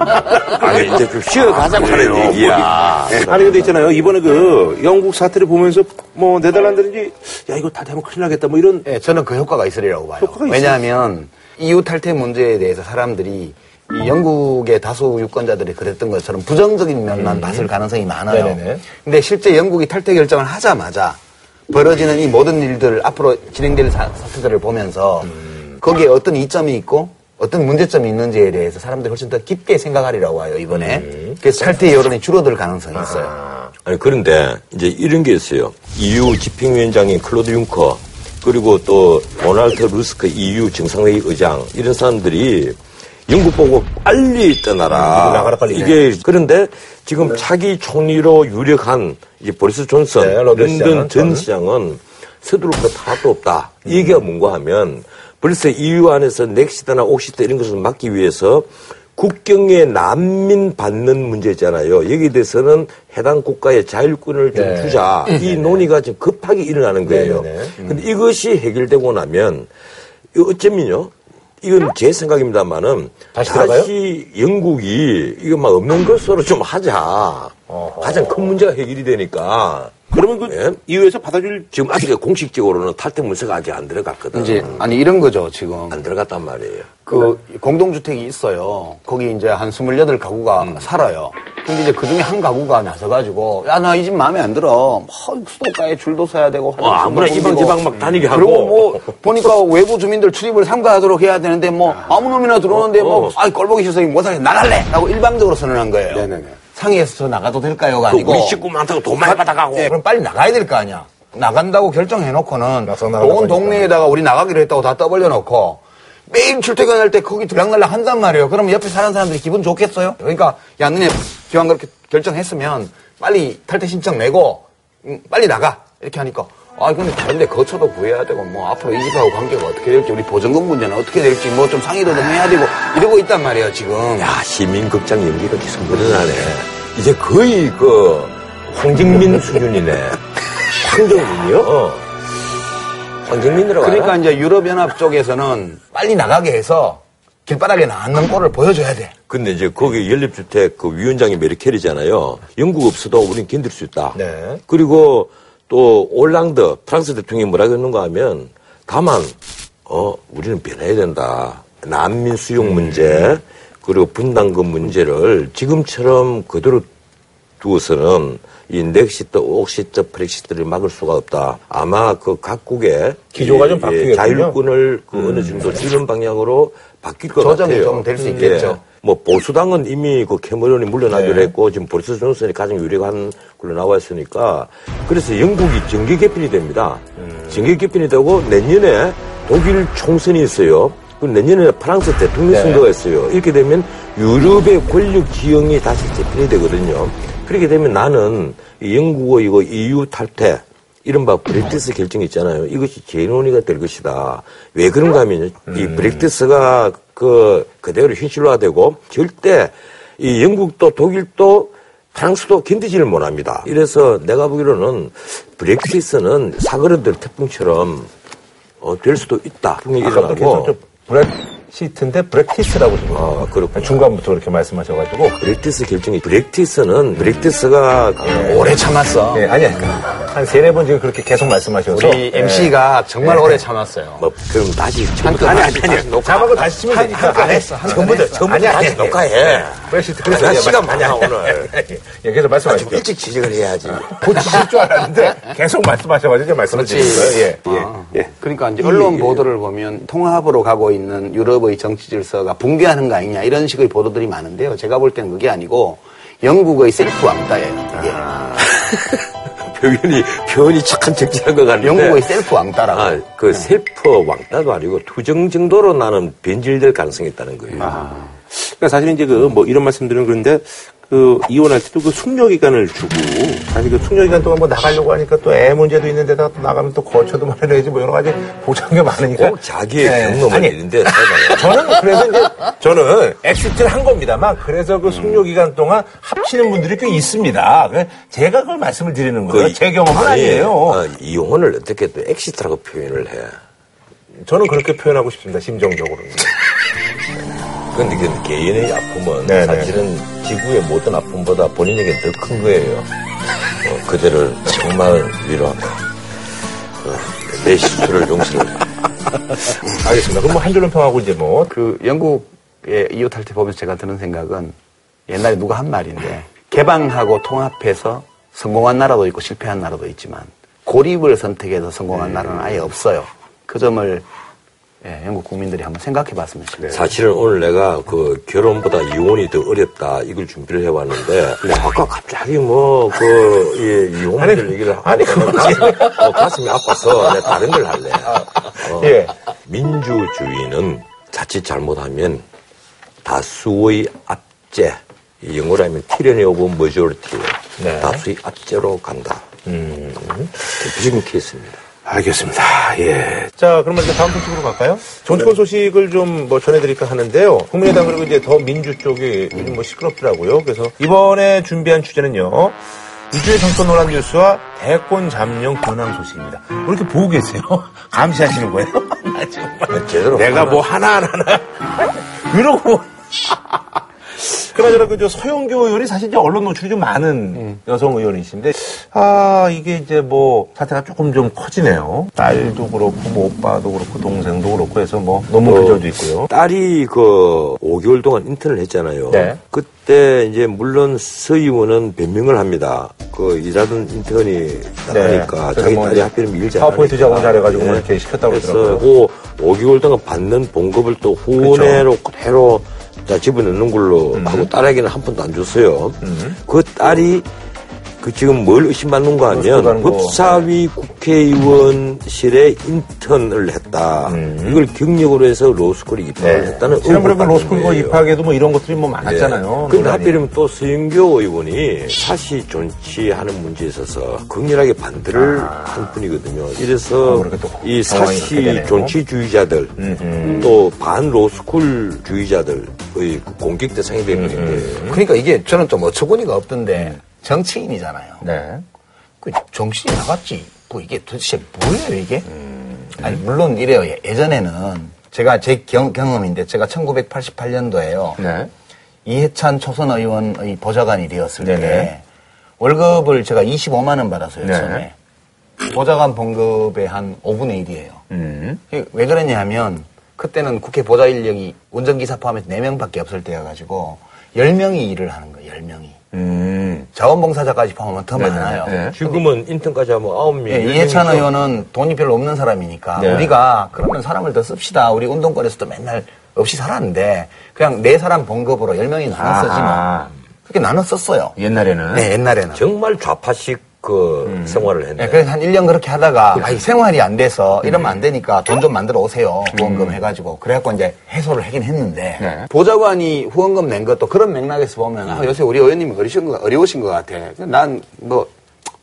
아니 이제 좀 쉬어가자고 하는 그래요. 얘기야. 아니 근데 있잖아요. 이번에 그 영국 사태를 보면서 뭐 네덜란드인지 야 이거 다 되면 큰일 나겠다 뭐 이런 예, 저는 그 효과가 있으리라고 봐요. 효과가? 왜냐하면 EU 탈퇴 문제에 대해서 사람들이 이 영국의 다수 유권자들이 그랬던 것처럼 부정적인 면만 봤을 가능성이 많아요. 음. 네네네. 근데 실제 영국이 탈퇴 결정을 하자마자 벌어지는 이 모든 일들 앞으로 진행될 사, 사태들을 보면서 음. 거기에 어떤 이점이 있고 어떤 문제점이 있는지에 대해서 사람들이 훨씬 더 깊게 생각하리라고 봐요 이번에. 음. 그래서 탈퇴 여론이 줄어들 가능성이 있어요. 아니 그런데 이제 이런 게 있어요. EU 집행위원장인 클로드 융커 그리고 또 도날드 투스크 EU 정상회의 의장 이런 사람들이 영국 보고 빨리 떠나라. 음, 나가라, 빨리. 이게 그런데 지금 차기 총리로 유력한 이제 보리스 존슨 네, 런던 시장은 전. 시장은 서두를 것 하나도 없다. 이 얘기가 뭔가 하면 벌써 EU 안에서 넥시트나 옥시트 이런 것을 막기 위해서 국경에 난민 받는 문제 있잖아요. 여기에 대해서는 해당 국가의 자율권을 좀 네. 주자. 이 논의가 지금 급하게 일어나는 거예요. 네, 네, 네. 근데 이것이 해결되고 나면 이 어쩌면요. 이건 제 생각입니다만은 다시? 다시 영국이 이거 막 없는 것으로 좀 하자. 가장 큰 문제가 해결이 되니까. 그러면 그 예? EU에서 받아줄 지금 아직 공식적으로는 탈퇴 문서가 아직 안 들어갔거든. 이제 아니 이런 거죠 지금. 안 들어갔단 말이에요. 그 공동주택이 있어요. 거기 이제 한 28가구가 음. 살아요. 근데 이제 그 중에 한 가구가 나서가지고, 야, 나 이 집 마음에 안 들어. 뭐, 수도가에 줄도 서야 되고, 어, 아무나 화장실도 지방, 막 다니게 하고. 그리고 뭐, 보니까 외부 주민들 출입을 삼가하도록 해야 되는데, 뭐, 아무 놈이나 들어오는데, 뭐, 어. 아이, 꼴보기 싫어서 못하게 나갈래! 라고 일방적으로 선언한 거예요. 네네네. 상의해서 저 나가도 될까요?가 그 아니고. 우리 식구 많다고 돈 많이 받아가고. 예, 그럼 빨리 나가야 될 거 아니야. 나간다고 결정해놓고는 온. 동네에다가 우리 나가기로 했다고 다 떠벌려놓고 매일 출퇴근할 때 거기 들락날락 한단 말이에요. 그러면 옆에 사는 사람들이 기분 좋겠어요? 그러니까 야 너네 기왕 그렇게 결정했으면 빨리 탈퇴 신청 내고 음, 빨리 나가 이렇게 하니까 아 근데 다른데 거처도 구해야 되고 뭐 앞으로 이 집하고 관계가 어떻게 될지 우리 보증금 문제는 어떻게 될지 뭐 좀 상의도 좀 해야 되고 이러고 있단 말이에요 지금. 야, 시민극장 연기가 계속 늘어나네. 이제 거의 그, 황정민 수준이네. 황정민이요? 어. 황정민이라고 그러니까 알아? 이제 유럽연합 쪽에서는 빨리 나가게 해서 길바닥에 나앉는 꼴을 보여줘야 돼. 근데 이제 거기 연립주택 그 위원장이 메르켈이잖아요. 영국 없어도 우린 견딜 수 있다. 네. 그리고 또 올랑드 프랑스 대통령이 뭐라 그러는가 하면 다만 어 우리는 변해야 된다. 난민 수용 문제 그리고 분담금 문제를 지금처럼 그대로 두어서는 이 넥시트, 옥시트, 프렉시트를 막을 수가 없다. 아마 그 각국의 기조가 이- 좀이 바뀌겠군요. 자율권을 그 어느 정도 주는 방향으로 바뀔 것 조정이 같아요. 좀될 수 있겠죠. 예. 뭐 보수당은 이미 그 캐머런이 물러나기로 네. 했고 지금 보리스 존슨이 가장 유력한 걸로 나와 있으니까 그래서 영국이 정계 개편이 됩니다. 음. 정계 개편이 되고 내년에 독일 총선이 있어요. 그리고 내년에 프랑스 대통령 네. 선거가 있어요. 이렇게 되면 유럽의 권력 지형이 다시 재편이 되거든요. 그렇게 되면 나는 이 영국의 이거 EU 탈퇴 이른바 브렉티스 결정 있잖아요. 이것이 재논의가 될 것이다. 왜 그런가 하면요. 이 브렉티스가 그, 그대로 현실화되고 절대 이 영국도 독일도 프랑스도 견디지를 못합니다. 이래서 내가 보기로는 브렉티스는 사그라들 태풍처럼 어, 될 수도 있다. 일어나고 좀 브렉 시트인데 브렉티스라고 지금 아, 그렇구나. 중간부터 그렇게 말씀하셔가지고 브렉티스 결정이 브렉티스는 브렉티스가 오래 참았어. 예, 아니, 아니. 한 세네 번 지금 그렇게 계속 말씀하셔서. 우리 MC가 정말 오래 참았어요. 뭐 그럼 다시 처음부터 아니, 아니, 아니. 자막을 다시 치면 되니까. 한 했어, 한 처음부터. 처음부터 다시 아니. 녹화해. 나 그래서 시간 많아 오늘. 예, 계속 좀 말씀하시죠. 일찍 지적을 해야지. 곧 지실 줄 알았는데 계속 말씀하셔가지고 말씀을 드렸어요. 예, 아, 예, 예. 그러니까 이제 언론 보도를 보면 통합으로 가고 있는 유럽 의 정치 질서가 붕괴하는 거 아니냐 이런 식의 보도들이 많은데요. 제가 볼 때는 그게 아니고 영국의 셀프 왕따예요. 이게. 표현이 표현이 착한 적절한 것 같은데. 영국의 셀프 왕따라고. 아, 그 셀프 왕따도 아니고 투정 정도로 나는 변질될 가능성이 있다는 거예요. 그러니까 사실 이제 그 뭐 이런 말씀드리면 그런데 그 이혼할 때도 그 숙려 기간을 주고 사실 그 숙려 기간 동안 뭐 나가려고 하니까 또 애 문제도 있는데다가 또 나가면 또 거처도 마련해야지 뭐 여러 가지 보장이 많으니까. 꼭 자기의 네. 경험을 아니, 있는데. 저는 그래서 이제 저는 exit를 한 겁니다만 그래서 그 숙려 기간 동안 합치는 분들이 꽤 있습니다. 그래서 제가 그걸 말씀을 드리는 거예요. 그 제 경험은 아니, 아니에요. 어, 이혼을 어떻게 또 exit라고 표현을 해. 저는 그렇게 표현하고 싶습니다. 심정적으로는. 근데 그 개인의 아픔은 네네. 사실은 지구의 모든 아픔보다 본인에게 더 큰 거예요. 어, 그대를 정말 위로한다. 어, 내 실수를 용서를. 알겠습니다. 그럼 뭐 한 줄로 평하고 이제 뭐 그 영국의 이웃할 때 보면서 제가 드는 생각은 옛날에 누가 한 말인데 개방하고 통합해서 성공한 나라도 있고 실패한 나라도 있지만 고립을 선택해서 성공한 나라는 아예 없어요. 그 점을 예, 영국 국민들이 한번 생각해 봤으면 싶어요. 사실은 오늘 내가 그 결혼보다 이혼이 더 어렵다 이걸 준비를 해왔는데 아까 갑자기 뭐그 예, 이혼 얘기를 아니, 어, 가슴이 아파서 내가 다른 걸 할래. 어, 예. 민주주의는 자칫 잘못하면 다수의 압제 이 영어로 하면 tyranny of majority 네. 다수의 압제로 간다. 음. 대표적인 케이스입니다. 알겠습니다. 예. 자, 그러면 이제 다음 소식으로 갈까요? 정치권 소식을 좀 뭐 전해드릴까 하는데요. 국민의당 그리고 이제 더 민주 쪽이 요즘 뭐 시끄럽더라고요. 그래서 이번에 준비한 주제는요. 이주의 정권 논란 뉴스와 대권 잠룡 변황 소식입니다. 왜 이렇게 보고 계세요? 감시하시는 거예요? 나 정말. 제대로 내가 하나. 뭐 하나하나 이러고 그나저나 그 저 서영교 의원이 사실 이제 언론 노출이 좀 많은 여성 의원이신데 아 이게 이제 뭐 사태가 조금 좀 커지네요. 딸도 그렇고 뭐 오빠도 그렇고 동생도 그렇고 해서 뭐 너무 근절도 있고요. 딸이 그 5개월 동안 인턴을 했잖아요. 네. 그때 이제 물론 서 의원은 변명을 합니다. 그 일하던 인턴이 나가니까 그래서 자기 뭐 딸이 하필이면 일 잘하니까. 파워포인트 작업 잘해가지고 뭐 이렇게 시켰다고 그래서 그러더라고요. 그 5개월 동안 받는 봉급을 또 후원회로 그대로 자 집어넣는 걸로 음. 하고 딸에게는 한 푼도 안 줬어요. 그 딸이 그 지금 뭘 의심받는가 하면 로스쿨 거. 법사위 국회의원실에 인턴을 했다. 이걸 경력으로 해서 로스쿨에 입학을 했다는 음. 네. 지난번에 그 의혹을 로스쿨 거 거예요. 입학에도 뭐 이런 것들이 뭐 많았잖아요. 근데 논란이. 하필이면 또 서영교 의원이 사시 존치하는 문제에 있어서 극렬하게 반대를 한 분이거든요. 이래서 아, 이 사시. 존치주의자들 또반 로스쿨 주의자들의 그 공격 대상이 되거든요. 그러니까 이게 저는 좀 어처구니가 없던데 정치인이잖아요. 네. 그 정신이 나갔지. 뭐 이게 도대체 뭐예요 이게? 아니 물론 이래요. 예- 예전에는 제가 제 경, 경험인데 제가 1988년도에요. 네. 이해찬 초선 의원의 보좌관이 되었을 때 네네. 월급을 제가 25만 원 받았어요 네. 처음에. 보좌관 봉급의 한 5분의 1이에요. 음. 왜 그러냐 하면 그때는 국회 보좌 인력이 운전기사 포함해서 4명밖에 없을 때여가지고 10명이 일을 하는 거예요. 10명이. 음. 자원봉사자까지 포함하면 더 네네. 많아요. 네. 지금은 인턴까지 하면 아홉 명. 예, 이해찬 의원은 돈이 별로 없는 사람이니까 네. 우리가 그러면 사람을 더 씁시다. 우리 운동권에서도 맨날 없이 살았는데 그냥 네 사람 봉급으로 10명이 나눠 쓰지 아하. 뭐. 그렇게 나눠 썼어요. 옛날에는. 네, 옛날에는. 정말 좌파식 그 생활을 했네. 예, 그래서 한 1년 그렇게 하다가 아 이, 생활이 안 돼서 이러면 안 되니까 돈 좀 만들어 오세요. 후원금 해가지고. 그래갖고 이제 해소를 하긴 했는데 네. 보좌관이 후원금 낸 것도 그런 맥락에서 보면 아, 요새 우리 의원님이 어려우신 것, 어려우신 것 같아. 난 뭐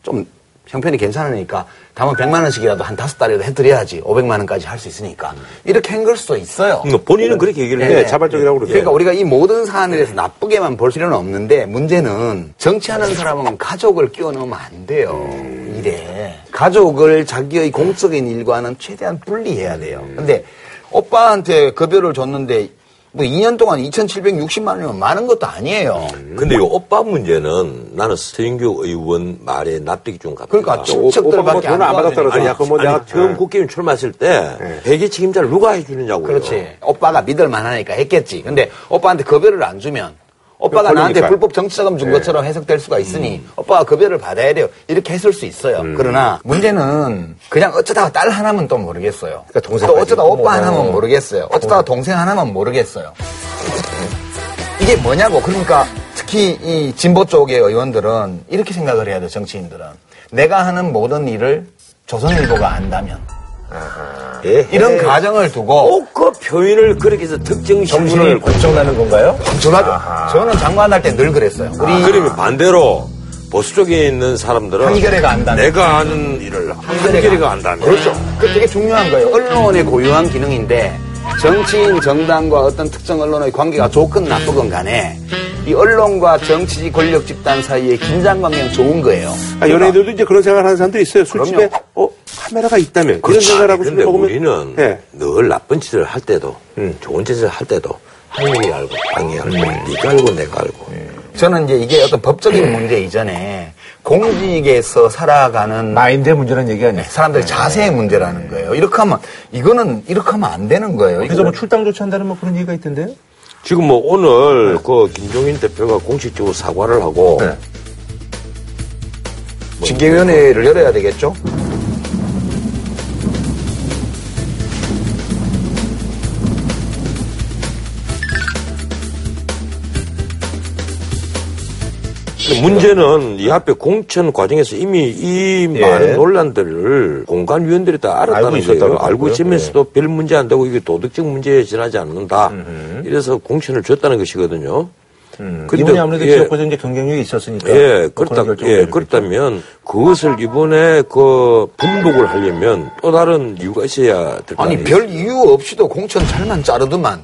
좀 형편이 괜찮으니까 다만 100만 원씩이라도 한 다섯 달이라도 해드려야지 500만 원까지 할 수 있으니까 이렇게 한 걸 수도 있어요. 뭐 본인은 그렇게 얘기를 예, 해. 예. 자발적이라고 그러죠. 그러니까 우리가 이 모든 사안에 대해서 나쁘게만 볼 필요는 없는데 문제는 정치하는 사람은 가족을 끼워 넣으면 안 돼요. 이래. 가족을 자기의 공적인 일과는 최대한 분리해야 돼요. 근데 오빠한테 급여를 줬는데 뭐 2년 동안 2,760만 원이면 많은 것도 아니에요. 근데 이 오빠 문제는 나는 서인규 의원 말에 납득이 좀 갑니다. 그러니까 친척들밖에 안 돈을 안 받았다 도와주니까. 그러더니 아니, 그뭐 아니, 내가 처음 네. 국회의원 출마했을 때 회계 책임자를 누가 해주느냐고요. 그렇지. 오빠가 믿을 만하니까 했겠지. 근데 오빠한테 급여를 안 주면 오빠가 나한테. 불법 정치자금 준 것처럼 해석될 수가 있으니 오빠가 급여를 받아야 돼요. 이렇게 했을 수 있어요. 그러나 문제는 그냥 어쩌다가 딸 하나면 또 모르겠어요. 그러니까 동생 또 어쩌다 오빠 뭐. 하나면 모르겠어요. 어쩌다가 동생 하나면 모르겠어요. 이게 뭐냐고. 그러니까 특히 이 진보 쪽의 의원들은 이렇게 생각을 해야 돼, 정치인들은. 내가 하는 모든 일을 조선일보가 안다면. 예. 이런 가정을 두고 꼭 그 표현을 그렇게 해서 특정 정신이 신문을 걱정나는 건가요? 전하죠. 저는 장관할 때 늘 그랬어요. 우리 아, 그러면 반대로 보수 쪽에 있는 사람들은 한겨레가 안다면. 내가 하는 일을 한겨레가 안다면 그렇죠. 그 되게 중요한 거예요. 언론의 고유한 기능인데 정치인 정당과 어떤 특정 언론의 관계가 좋건 나쁘건 간에 이 언론과 정치 권력 집단 사이의 긴장 관계는 좋은 거예요. 아, 연예인들도 이제 그런 생각을 하는 사람들이 있어요. 술집에. 어, 카메라가 있다면. 그렇지. 생각을 하고 술 먹으면. 우리는 예. 늘 나쁜 짓을 할 때도 좋은 짓을 할 때도 하늘이 알고 땅이 알고 네가 알고 내가 알고 저는 이제 이게 어떤 법적인 문제 이전에 공직에서 살아가는 마인드의 문제라는 얘기 아니에요? 사람들의 자세의 문제라는 거예요. 이렇게 하면 이거는 이렇게 하면 안 되는 거예요. 그래서 뭐 출당 조치한다는 뭐 그런 얘기가 있던데요? 지금 뭐 오늘 그 김종인 대표가 공식적으로 사과를 하고 네. 징계위원회를 열어야 되겠죠? 문제는 이 앞에 공천 과정에서 이미 이 예. 많은 논란들을 공관위원들이 다 알고 알았다는 있었다고 거예요. 알고. 있으면서도 별 문제 안 되고 이게 도덕적 문제에 지나지 않는다. 이래서 공천을 줬다는 것이거든요. 근데 이분이 아무래도 예. 지역구에서 이제 경쟁력이 있었으니까. 예, 뭐 그렇다, 예. 그렇다면 그것을 이번에 그 분복을 하려면 또 다른 이유가 있어야 될 거 아니? 별 이유 없이도 공천 잘만 자르더만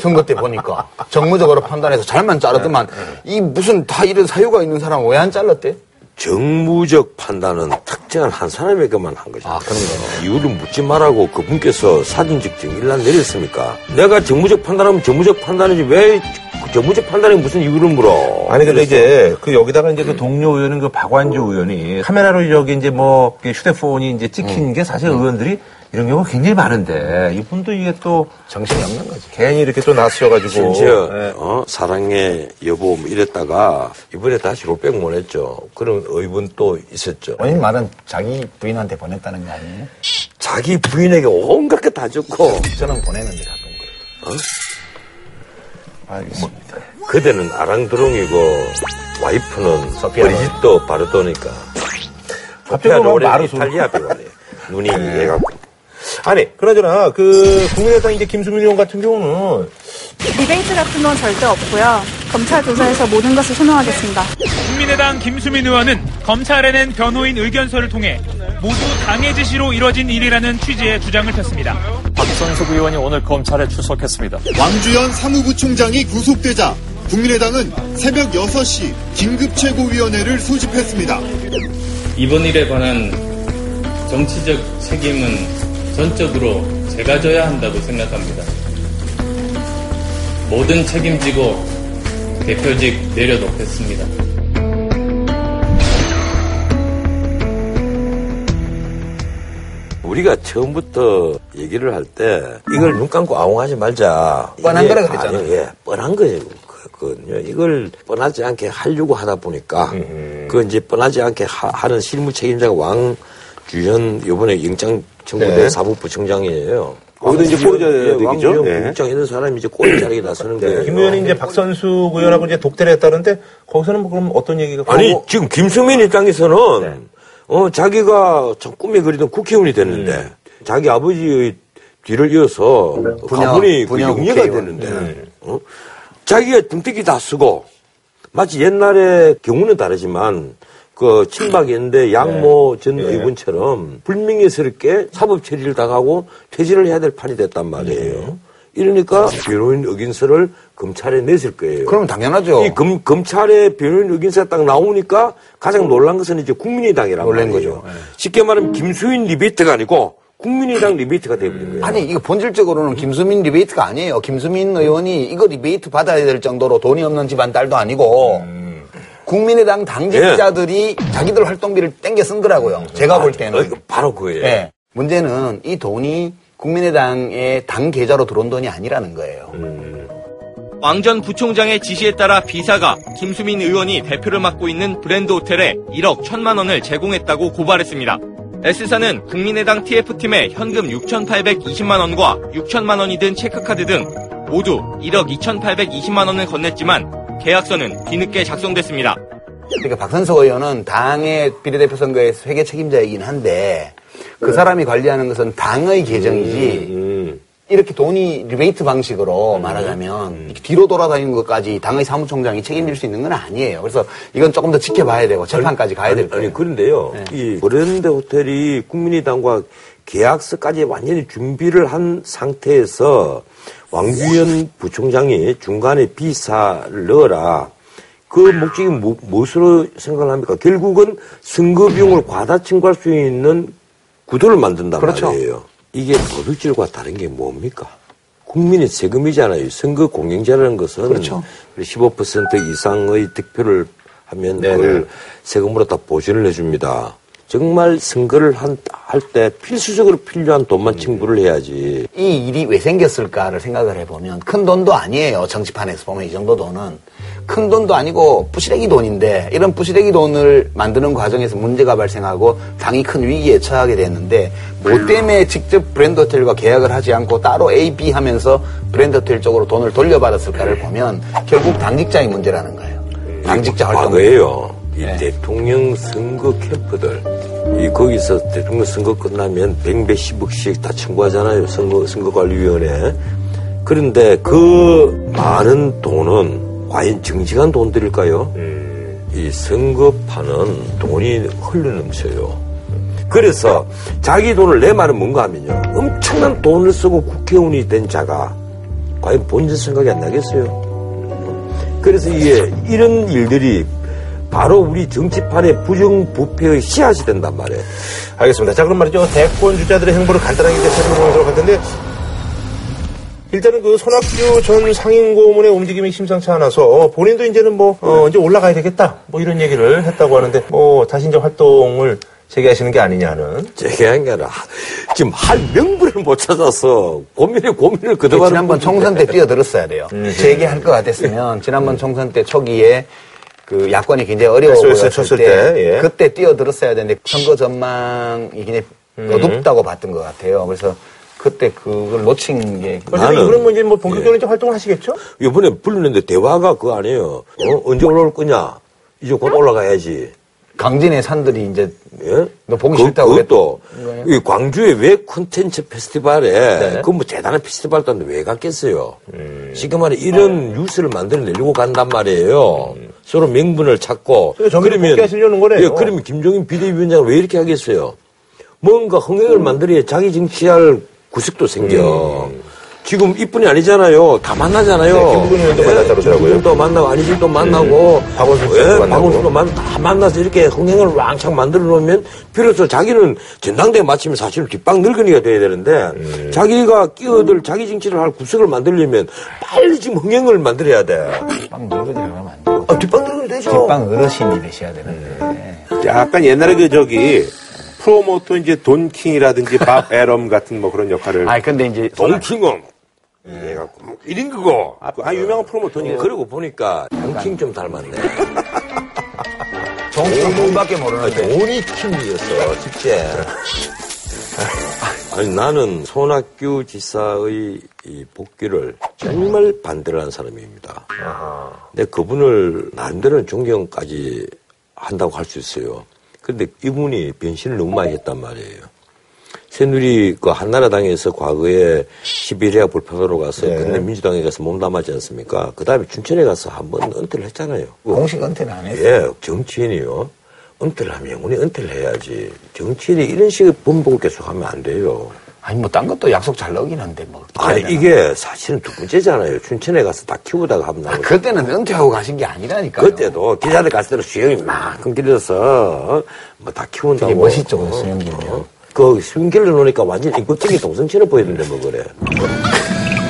선거 때 보니까 정무적으로 판단해서 잘만 자르더만 이 무슨 다 이런 사유가 있는 사람 왜 안 잘랐대? 정무적 판단은 특정한 한 사람에게만 한 것이다. 아, 그런 거. 이유를 묻지 말라고 그분께서 사전적 정의를 내렸습니까? 내가 정무적 판단하면 정무적 판단이지 왜그 정무적 판단에 무슨 이유를 물어? 아니 근데 이제 그 여기다가 이제 그 동료 의원은 그 박완주 의원이 카메라로 여기 이제 뭐 휴대폰이 이제 찍힌 게 사실 의원들이 이런 경우가 굉장히 많은데 이분도 이게 또 정신이 없는 거지. 괜히 이렇게 또 나서셔가지고 심지어 예. 어, 사랑의 여보 뭐 이랬다가 이번에 다시 롤백 보냈죠. 그런 의문 또 있었죠. 본인 말은 자기 부인한테 보냈다는 거 아니에요? 자기 부인에게 온갖 게 다 줬고 저는 보내는데 가끔 그래요. 알겠습니다. 그대는 아랑드롱이고 와이프는 브리짓도 바르도니까. 갑자기 뭐 마루 소리. 이탈리아 배우네. 눈이 얘갖고. 아니 그나저나 그 국민의당 이제 김수민 의원 같은 경우는 리베이트 같은 건 절대 없고요. 검찰 조사에서 모든 것을 소명하겠습니다. 국민의당 김수민 의원은 검찰에 낸 변호인 의견서를 통해 모두 당의 지시로 이뤄진 일이라는 취지의 주장을 폈습니다. 박선숙 의원이 오늘 검찰에 출석했습니다. 왕주현 사무부총장이 구속되자 국민의당은 새벽 6시 긴급 최고위원회를 소집했습니다. 이번 일에 관한 정치적 책임은 전적으로 제가 져야 한다고 생각합니다. 모든 책임지고 대표직 내려놓겠습니다. 우리가 처음부터 얘기를 할 때 이걸 눈 감고 아웅하지 말자. 뻔한 이게 거라 그랬잖아요. 아니, 예, 뻔한 거예요. 거든요. 이걸 뻔하지 않게 하려고 하다 보니까 그 이제 뻔하지 않게 하, 는 실무 책임자가 왕 주현 이번에 영장 청구대 네. 사법부청장이에요. 거기도 이제 꼬리자 네. 부국장 이런 사람이 이제 꼬리 자르게 나서는 거예요. 김 의원이 이제 박선수 의원하고 이제 독대를 했다는데 거기서는 뭐 그럼 어떤 얘기가 아니 그거- 지금 김수민 입장에서는 어 자기가 참 꿈에 그리던 국회의원이 됐는데 자기 아버지의 뒤를 이어서 분야- 가문이 그 분야 영예가 국회의원. 됐는데 어? 자기가 등대기 다 쓰고 마치 옛날에 경우는 다르지만 그 친박연대 양모 전 의원처럼 불명예스럽게 사법 처리를 당하고 퇴진을 해야 될 판이 됐단 말이에요. 이러니까 변호인 의견서를 검찰에 냈을 거예요. 그럼 당연하죠. 이 검, 검찰의 변호인 의견서가 딱 나오니까 가장 놀란 것은 이제 국민의당이라고 놀란. 거죠. 예. 쉽게 말하면 김수민 리베이트가 아니고 국민의당 리베이트가 되어버린 거예요. 아니 이거 본질적으로는 김수민 리베이트가 아니에요. 김수민 의원이 이거 리베이트 받아야 될 정도로 돈이 없는 집안 딸도 아니고 국민의당 당직자들이 자기들 활동비를 땡겨 쓴 거라고요. 제가 볼 때는. 어, 바로 그거예요. 예. 문제는 이 돈이 국민의당의 당 계좌로 들어온 돈이 아니라는 거예요. 왕전 부총장의 지시에 따라 비사가 김수민 의원이 대표를 맡고 있는 브랜드 호텔에 1억 1천만 원을 제공했다고 고발했습니다. S사는 국민의당 TF팀에 현금 6,820만 원과 6천만 원이 든 체크카드 등 모두 1억 2,820만 원을 건넸지만 계약서는 뒤늦게 작성됐습니다. 그러니까 박선석 의원은 당의 비례대표 선거의 회계 책임자이긴 한데 그 사람이 관리하는 것은 당의 계정이지 음. 이렇게 돈이 리베이트 방식으로 말하자면 이렇게 뒤로 돌아다니는 것까지 당의 사무총장이 책임질 수 있는 건 아니에요. 그래서 이건 조금 더 지켜봐야 되고 재판까지 가야 될 거예요. 아니, 그런데요. 네. 이 브랜드 호텔이 국민의당과 계약서까지 완전히 준비를 한 상태에서 왕규현 부총장이 중간에 비사를 넣어라. 그 목적이 뭐, 무엇으로 생각을 합니까? 결국은 선거 비용을 과다 청구할 수 있는 구도를 만든단 그렇죠. 말이에요. 이게 도둑질과 다른 게 뭡니까? 국민의 세금이잖아요. 선거 공영제라는 것은 그렇죠. 15% 이상의 득표를 하면 네네. 그걸 세금으로 다 보전을 해줍니다. 정말 선거를 할때 필수적으로 필요한 돈만 청구를 해야지. 이 일이 왜 생겼을까를 생각을 해보면 큰 돈도 아니에요. 정치판에서 보면 이 정도 돈은. 큰 돈도 아니고 부시래기 돈인데 이런 부시래기 돈을 만드는 과정에서 문제가 발생하고 당이 큰 위기에 처하게 됐는데 뭐 때문에 직접 브랜드 호텔과 계약을 하지 않고 따로 A, B 하면서 브랜드 호텔 쪽으로 돈을 돌려받았을까를 보면 결국 당직자의 문제라는 거예요. 당직자 활동. 과거에요. 이 대통령 선거 캠프들, 이 거기서 대통령 선거 끝나면 백몇십억씩 다 청구하잖아요. 선거 선거관리위원회. 그런데 그 많은 돈은 과연 정직한 돈들일까요? 이 선거판은 돈이 흘러 넘쳐요. 그래서 자기 돈을 내 말은 뭔가 하면요. 엄청난 돈을 쓰고 국회의원이 된 자가 과연 본전 생각이 안 나겠어요? 그래서 이게 이런 일들이 바로 우리 정치판의 부정부패의 씨앗이 된단 말이에요. 알겠습니다. 자, 그럼 말이죠. 대권 주자들의 행보를 간단하게 이제 살펴보도록 할 텐데, 일단은 그 손학규 전 상임고문의 움직임이 심상치 않아서 본인도 이제는 뭐, 어, 이제 올라가야 되겠다. 뭐 이런 얘기를 했다고 하는데, 뭐, 다시 이제 활동을 재개하시는 게 아니냐는. 재개한 게 아니라 지금 할 명분을 못 찾아서 고민에 고민을 그동안 지난번 총선 때 뛰어들었어야 돼요. 재개할 것 같았으면 지난번 총선 때 초기에 그 야권이 굉장히 어려워 보였을 때, 때, 예. 그때 뛰어들었어야 되는데 선거 전망이 굉장히 어둡다고 봤던 것 같아요. 그래서 그때 그걸 놓친 게 이분은 뭐 이제 뭐 본격적으로 이제 활동을 하시겠죠? 이번에 불렀는데 대화가 그거 아니에요. 어? 언제 올라올 거냐? 이제 곧 올라가야지. 강진의 산들이 이제 예? 너 보기 그, 싫다고 그것도 그랬- 이 광주에 왜 콘텐츠 페스티벌에 네. 그뭐 대단한 페스티벌도 아닌데 왜 갔겠어요? 지금 말에 이런 뉴스를 만들어내려고 간단 말이에요. 서로 명분을 찾고 거네요. 예, 그러면 김종인 비대위원장은 왜 이렇게 하겠어요? 뭔가 흥행을 만들어야 자기 정치할 구석도 생겨. 지금 이뿐이 아니잖아요. 다 만나잖아요. 네, 김부근 의원도 만났다고 그러더라고요. 도 만나고 안희실도 만나고 박원순 씨도 예, 만나고. 박원순도 만, 다 만나서 이렇게 흥행을 왕창 만들어 놓으면 비로소 자기는 전당대회 마치면 사실 뒷방 늙은이가 돼야 되는데 음. 자기가 끼어들 자기 정치를 할 구석을 만들려면 빨리 지금 흥행을 만들어야 돼. 뒷방 늙은이 하면 안 돼요. 아, 뒷방 늙은이 되죠. 뒷방 어르신이 되셔야 되는데. 약간 옛날에 그 저기 프로모터 이제 돈킹이라든지 밥 에럼 같은 뭐 그런 역할을 아 근데 이제 동킹은 얘가 1인 그거. 아, 아, 유명한 프로모터니까 그러고 보니까 동킹 좀 닮았네. 정치는 돈밖에 모르는데 돈이 킹이었어, 진짜. 아니, 나는 손학규 지사의 이 복귀를 정말 반대를 하는 사람입니다. 근데 그분을 나름대로는 존경까지 한다고 할 수 있어요. 그런데 이분이 변신을 너무 많이 했단 말이에요. 새누리 그 한나라당에서 과거에 시베리아 불패하러 가서 네. 근데 민주당에 가서 몸담았지 않습니까? 그 다음에 춘천에 가서 한 번 은퇴를 했잖아요. 공식 은퇴는 안 했어요. 예, 정치인이요. 은퇴를 하면 영원히 은퇴를 해야지. 정치인이 이런 식의 번복을 계속하면 안 돼요. 아니 뭐 딴 것도 약속 잘 넣긴 한데 뭐. 아니. 이게 사실은 두 번째잖아요. 춘천에 가서 다 키우다가 하면 아, 나오고. 그때는 은퇴하고 가신 게 아니라니까요. 그때도 기자들 갔을 때는 수영이 막 끊기려서 뭐 다 키운다고. 되게 멋있죠, 그 수영기면. 그 수용기를 놓으니까 완전 인권적인 동성체를 보이던데 뭐 그래.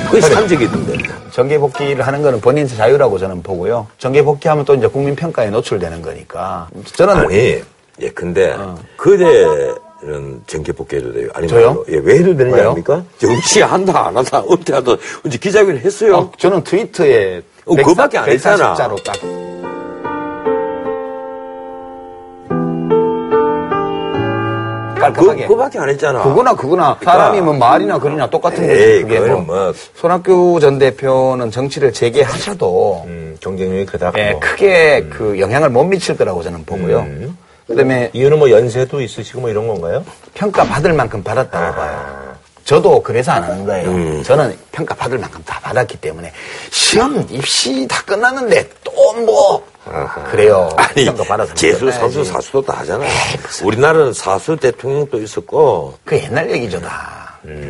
그게 산적이던데. 정계 복귀를 하는 거는 본인 자유라고 저는 보고요. 정계 복귀하면 또 이제 국민 평가에 노출되는 거니까. 저는 아니, 예, 근데 그대는 정계 복귀해도 돼요. 아니 저요? 예, 왜 해도 되는지 왜요? 압니까? 정치 한다 안 한다 은퇴하다 이제 기자회견 했어요. 어, 저는 트위터에 어, 그거밖에 안 했잖아. 자로 딱. 깔끔하게. 그거밖에 안 했잖아. 그거나 그거나 사람이 뭐 말이나 글이나 똑같은 거지. 그게 뭐. 뭐. 손학규 전 대표는 정치를 재개하셔도 음, 경쟁력이 크다. 예, 뭐. 크게 그 영향을 못 미칠 거라고 저는 보고요. 음. 그다음에 이유는 뭐 연세도 있으시고 뭐 이런 건가요? 평가 받을 만큼 받았다고 봐요. 저도 그래서 안 하는 거예요. 음. 저는 평가 받을 만큼 다 받았기 때문에 시험 입시 다 끝났는데 또 뭐 그래요. 아니, 평가 받아서 재수, 끝나야지. 선수, 사수도 다 하잖아. 우리나라는 사수 대통령도 있었고, 그 옛날 얘기죠 다.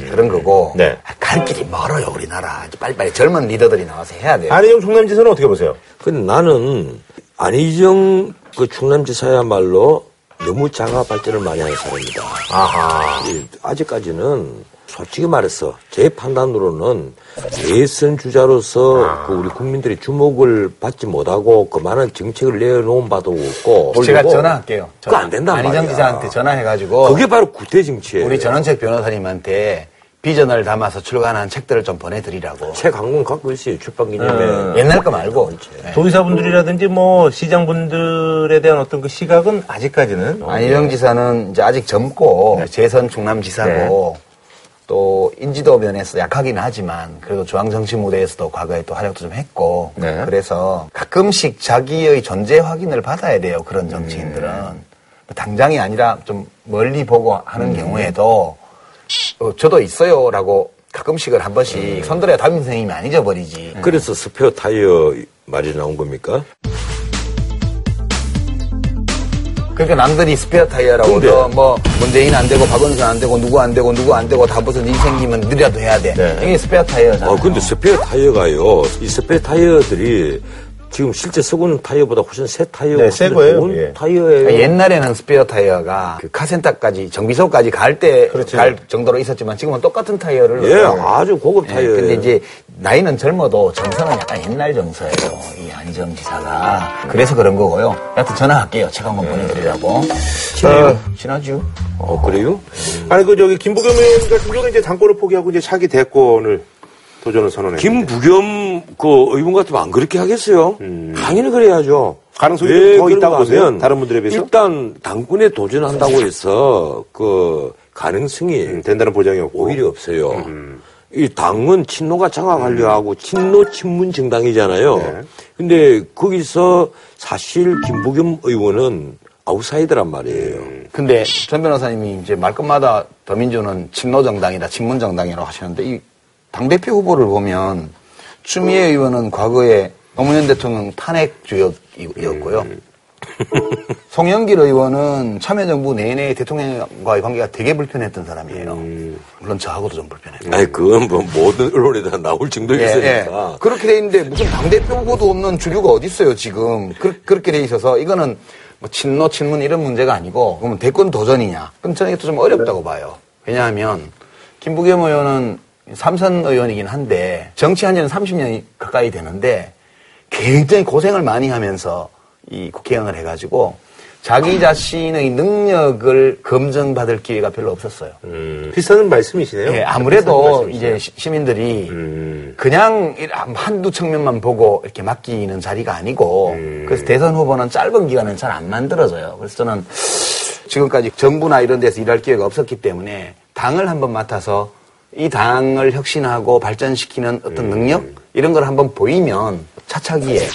그런 거고 네. 갈 길이 멀어요 우리나라. 빨리빨리 젊은 리더들이 나와서 해야 돼요. 안희정 충남지사는 어떻게 보세요? 근데 나는 안희정 그 충남지사야말로 너무 자가 발전을 많이 하는 사람이다. 아하. 이, 아직까지는 솔직히 말해서 제 판단으로는 대선 주자로서 그 우리 국민들이 주목을 받지 못하고 그만한 정책을 내놓은 바도 없고 제가 전화할게요. 그거 안 된단 안희정 말이야. 기자한테 전화해가지고 그게 바로 구태 정치예요. 우리 전원책 변호사님한테 비전을 담아서 출간한 책들을 좀 보내드리라고. 책 한 권 갖고 있어요. 출판 기념에. 옛날 거 말고. 네. 도의사분들이라든지 뭐 시장분들에 대한 어떤 그 시각은 아직까지는 어, 안희정 지사는 이제 아직 젊고 재선 충남지사고 또 인지도 면에서 약하긴 하지만 그래도 중앙정치 무대에서도 과거에 또 활약도 좀 했고 네. 그래서 가끔씩 자기의 존재 확인을 받아야 돼요 그런 정치인들은. 당장이 아니라 좀 멀리 보고 하는 경우에도 어, 저도 있어요라고 가끔씩은 한 번씩 손들어야 담임 선생님이 안 잊어버리지. 그래서 스페어 타이어 말이 나온 겁니까? 그러니까 남들이 스페어 타이어라고 뭐 문재인 안 되고 박원순 안 되고 누구 안 되고 누구 안 되고 다 무슨 일 생기면 너라도 해야 돼. 이게 스페어 타이어잖아. 어, 근데 스페어 타이어가요. 이 스페어 타이어들이 지금 실제 쓰고 있는 타이어보다 훨씬 새 타이어. 네, 새 거예요. 좋은 예. 타이어예요. 그러니까 옛날에는 스페어 타이어가 그 카센터까지 정비소까지 갈 때갈 정도로 있었지만 지금은 똑같은 타이어를 예, 넣어요. 아주 고급 예, 타이어예요. 근데 이제 나이는 젊어도 정서는 약간 옛날 정서예요. 이 안희정 지사가 그래서 그런 거고요. 여하튼 전화할게요. 책한권 보내드리라고. 친해요. 친하죠. 어, 그래요? 아니 그 저기 김부겸 의원 같은 경우는 이제 당권을 포기하고 이제 차기 대권을 도전을 선언했는데 김부겸 그 의원 같으면 안 그렇게 하겠어요? 당연히 그래야죠. 음. 가능성이 그런가 있다고 보세요? 하면 다른 분들에 비해서? 일단 당권에 도전한다고 해서 그 가능성이 음, 된다는 보장이 없고 오히려 없어요. 음. 이 당은 친노가 장악하려 하고 친노 친문 정당이잖아요. 네. 근데 거기서 사실 김부겸 의원은 아웃사이더란 말이에요. 음. 근데 전 변호사님이 이제 말끝마다 더민주는 친노 정당이다, 친문 정당이라고 하시는데 이 당대표 후보를 보면 추미애 의원은 과거에 노무현 대통령 탄핵 주역이었고요. 송영길 의원은 참여정부 내내 대통령과의 관계가 되게 불편했던 사람이에요. 물론 저하고도 좀 불편했고. 아니 그건 뭐 모든 언론에 다 나올 예, 정도였으니까. 예. 그렇게 돼 있는데 무슨 당대표 후보도 없는 주류가 어디 있어요 지금 그, 렇게 돼 있어서 이거는 뭐 친노 친문 이런 문제가 아니고 그러면 대권 도전이냐 그럼 저는 이것도 좀 어렵다고 봐요 왜냐하면 김부겸 의원은 삼선 의원이긴 한데 정치한 지는 30년이 가까이 되는데 굉장히 고생을 많이 하면서 이 국회의원을 해가지고 자기 자신의 능력을 검증받을 기회가 별로 없었어요. 비슷한 말씀이시네요. 예, 아무래도 이제 시- 시민들이 음. 그냥 이- 한두 측면만 보고 이렇게 맡기는 자리가 아니고 음. 그래서 대선 후보는 짧은 기간은 잘 안 만들어져요. 그래서 저는 지금까지 정부나 이런 데서 일할 기회가 없었기 때문에 당을 한번 맡아서 이 당을 혁신하고 발전시키는 어떤 능력? 이런 걸 한번 보이면 차차기에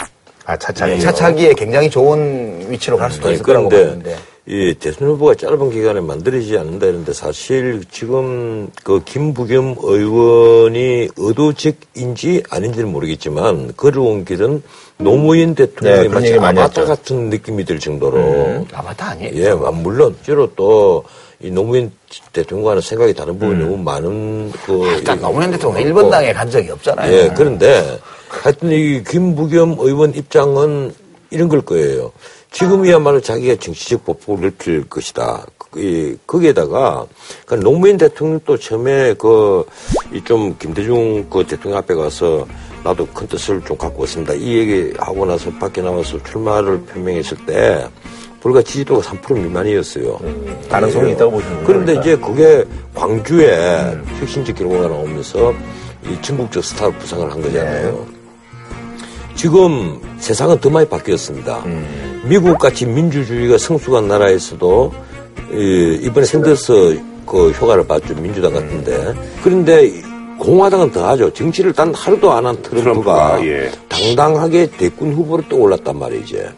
아 차차기. 예, 차차기에 굉장히 좋은 위치로 갈 수도 아니, 있을 거라고 그런데 보는데. 이 대선 후보가 짧은 기간에 만들어지지 않는다 이런데 사실 지금 그 김부겸 의원이 의도적인지 아닌지는 모르겠지만 걸어온 길은 노무현 네, 대통령이 그런 마치 아바타. 같은 느낌이 들 정도로. 아바타 아니에요? 예, 아, 물론 실제로 또 이 노무현 대통령과는 생각이 다른 부분이 너무 많은 그 일단 이- 노무현 대통령 어, 일본 당에 간 적이 없잖아요. 예, 그런데 하여튼 이 김부겸 의원 입장은 이런 걸 거예요. 지금이야말로 자기가 정치적 보폭을 넓힐 것이다. 이, 거기에다가, 그 노무현 대통령도 처음에 그, 이 좀 김대중 그 대통령 앞에 가서 나도 큰 뜻을 좀 갖고 있습니다. 이 얘기 하고 나서 밖에 나와서 출마를 표명했을 때 불과 지지도가 3% 미만이었어요. 가능성이 있다고 보시는? 그런데 이제 그게 광주에 혁신적 결과가 나오면서 이 전국적 스타로 부상을 한 거잖아요. 지금 세상은 더 많이 바뀌었습니다. 미국 같이 민주주의가 성숙한 나라에서도 이, 이번에 샌더스 그 효과를 봤죠 민주당 같은데 그런데 공화당은 더하죠 정치를 단 하루도 안 한 트럼프가 트럼프가, 예. 당당하게 대권 후보로 또 올랐단 말이에요 이제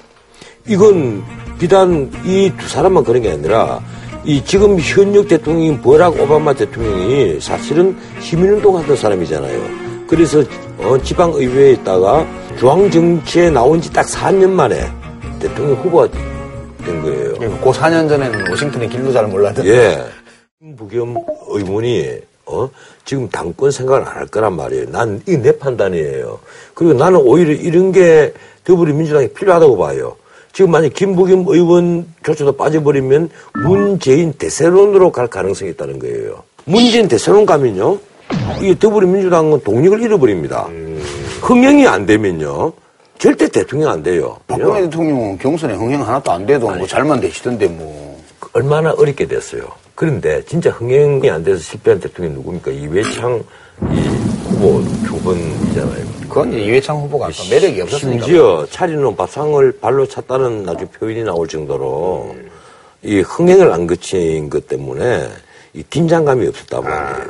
이건 비단 이 두 사람만 그런 게 아니라 이 지금 현역 대통령인 버락 오바마 대통령이 사실은 시민운동 하던 사람이잖아요. 그래서 어, 지방의회에 있다가 중앙정치에 나온 지 딱 4년 만에 대통령 후보가 된 거예요. 그 4년 전에는 워싱턴의 길도 잘 몰랐던. 예. 부겸 의원이 어 지금 당권 생각을 안 할 거란 말이에요. 난 이게 내 판단이에요. 그리고 나는 오히려 이런 게 더불어민주당이 필요하다고 봐요. 지금 만약 김부겸 의원조차도 빠져버리면 문재인 대세론으로 갈 가능성이 있다는 거예요. 문재인 대세론 가면요, 이 더불어민주당은 독립을 잃어버립니다. 흥행이 안 되면요, 절대 대통령 안 돼요. 박근혜 대통령은 경선에 흥행 하나도 안 돼도 뭐 잘만 되시던데 뭐. 얼마나 어렵게 됐어요. 그런데 진짜 흥행이 안 돼서 실패한 대통령이 누굽니까? 이회창 이 후보 두 번이잖아요. 그건 이제 이회창 후보가 아까 매력이 없었으니까. 심지어 차리는 밥상을 발로 찼다는 나중 표현이 나올 정도로 이 흥행을 안 거친 것 때문에 이 긴장감이 없었다고 하네요.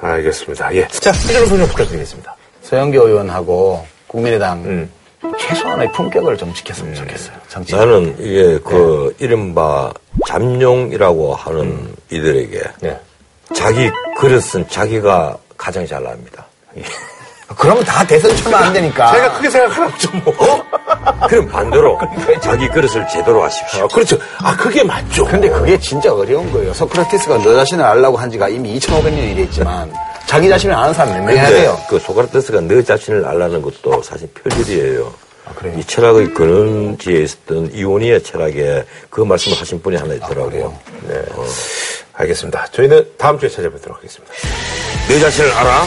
알겠습니다. 예. 자, 이정도 소정 부탁드리겠습니다. 서영교 의원하고 국민의당 최소한의 품격을 좀 지켰으면 좋겠어요. 정치. 나는 이게 그 이른바 잠룡이라고 하는 이들에게 네. 자기 그릇은 자기가 가장 잘 납니다. 그러면 다 대선 출마 안 되니까. 제가 크게 생각하라고 좀 뭐. 그럼 반대로 자기 그릇을 제대로 하십시오. 아, 그렇죠. 아, 그게 맞죠. 근데 그게 진짜 어려운 거예요. 소크라테스가 너 자신을 알라고 한 지가 이미 2500년이 됐지만 자기 자신을 아는 사람 몇명 해야 돼요. 그 소크라테스가 너 자신을 알라는 것도 사실 표절이에요. 아, 그래요? 이 철학의 근원지에 있었던 이오니의 철학에 그 말씀을 하신 분이 하나 있더라고요. 네. 알겠습니다. 저희는 다음 주에 찾아뵙도록 하겠습니다. 너 자신을 알아?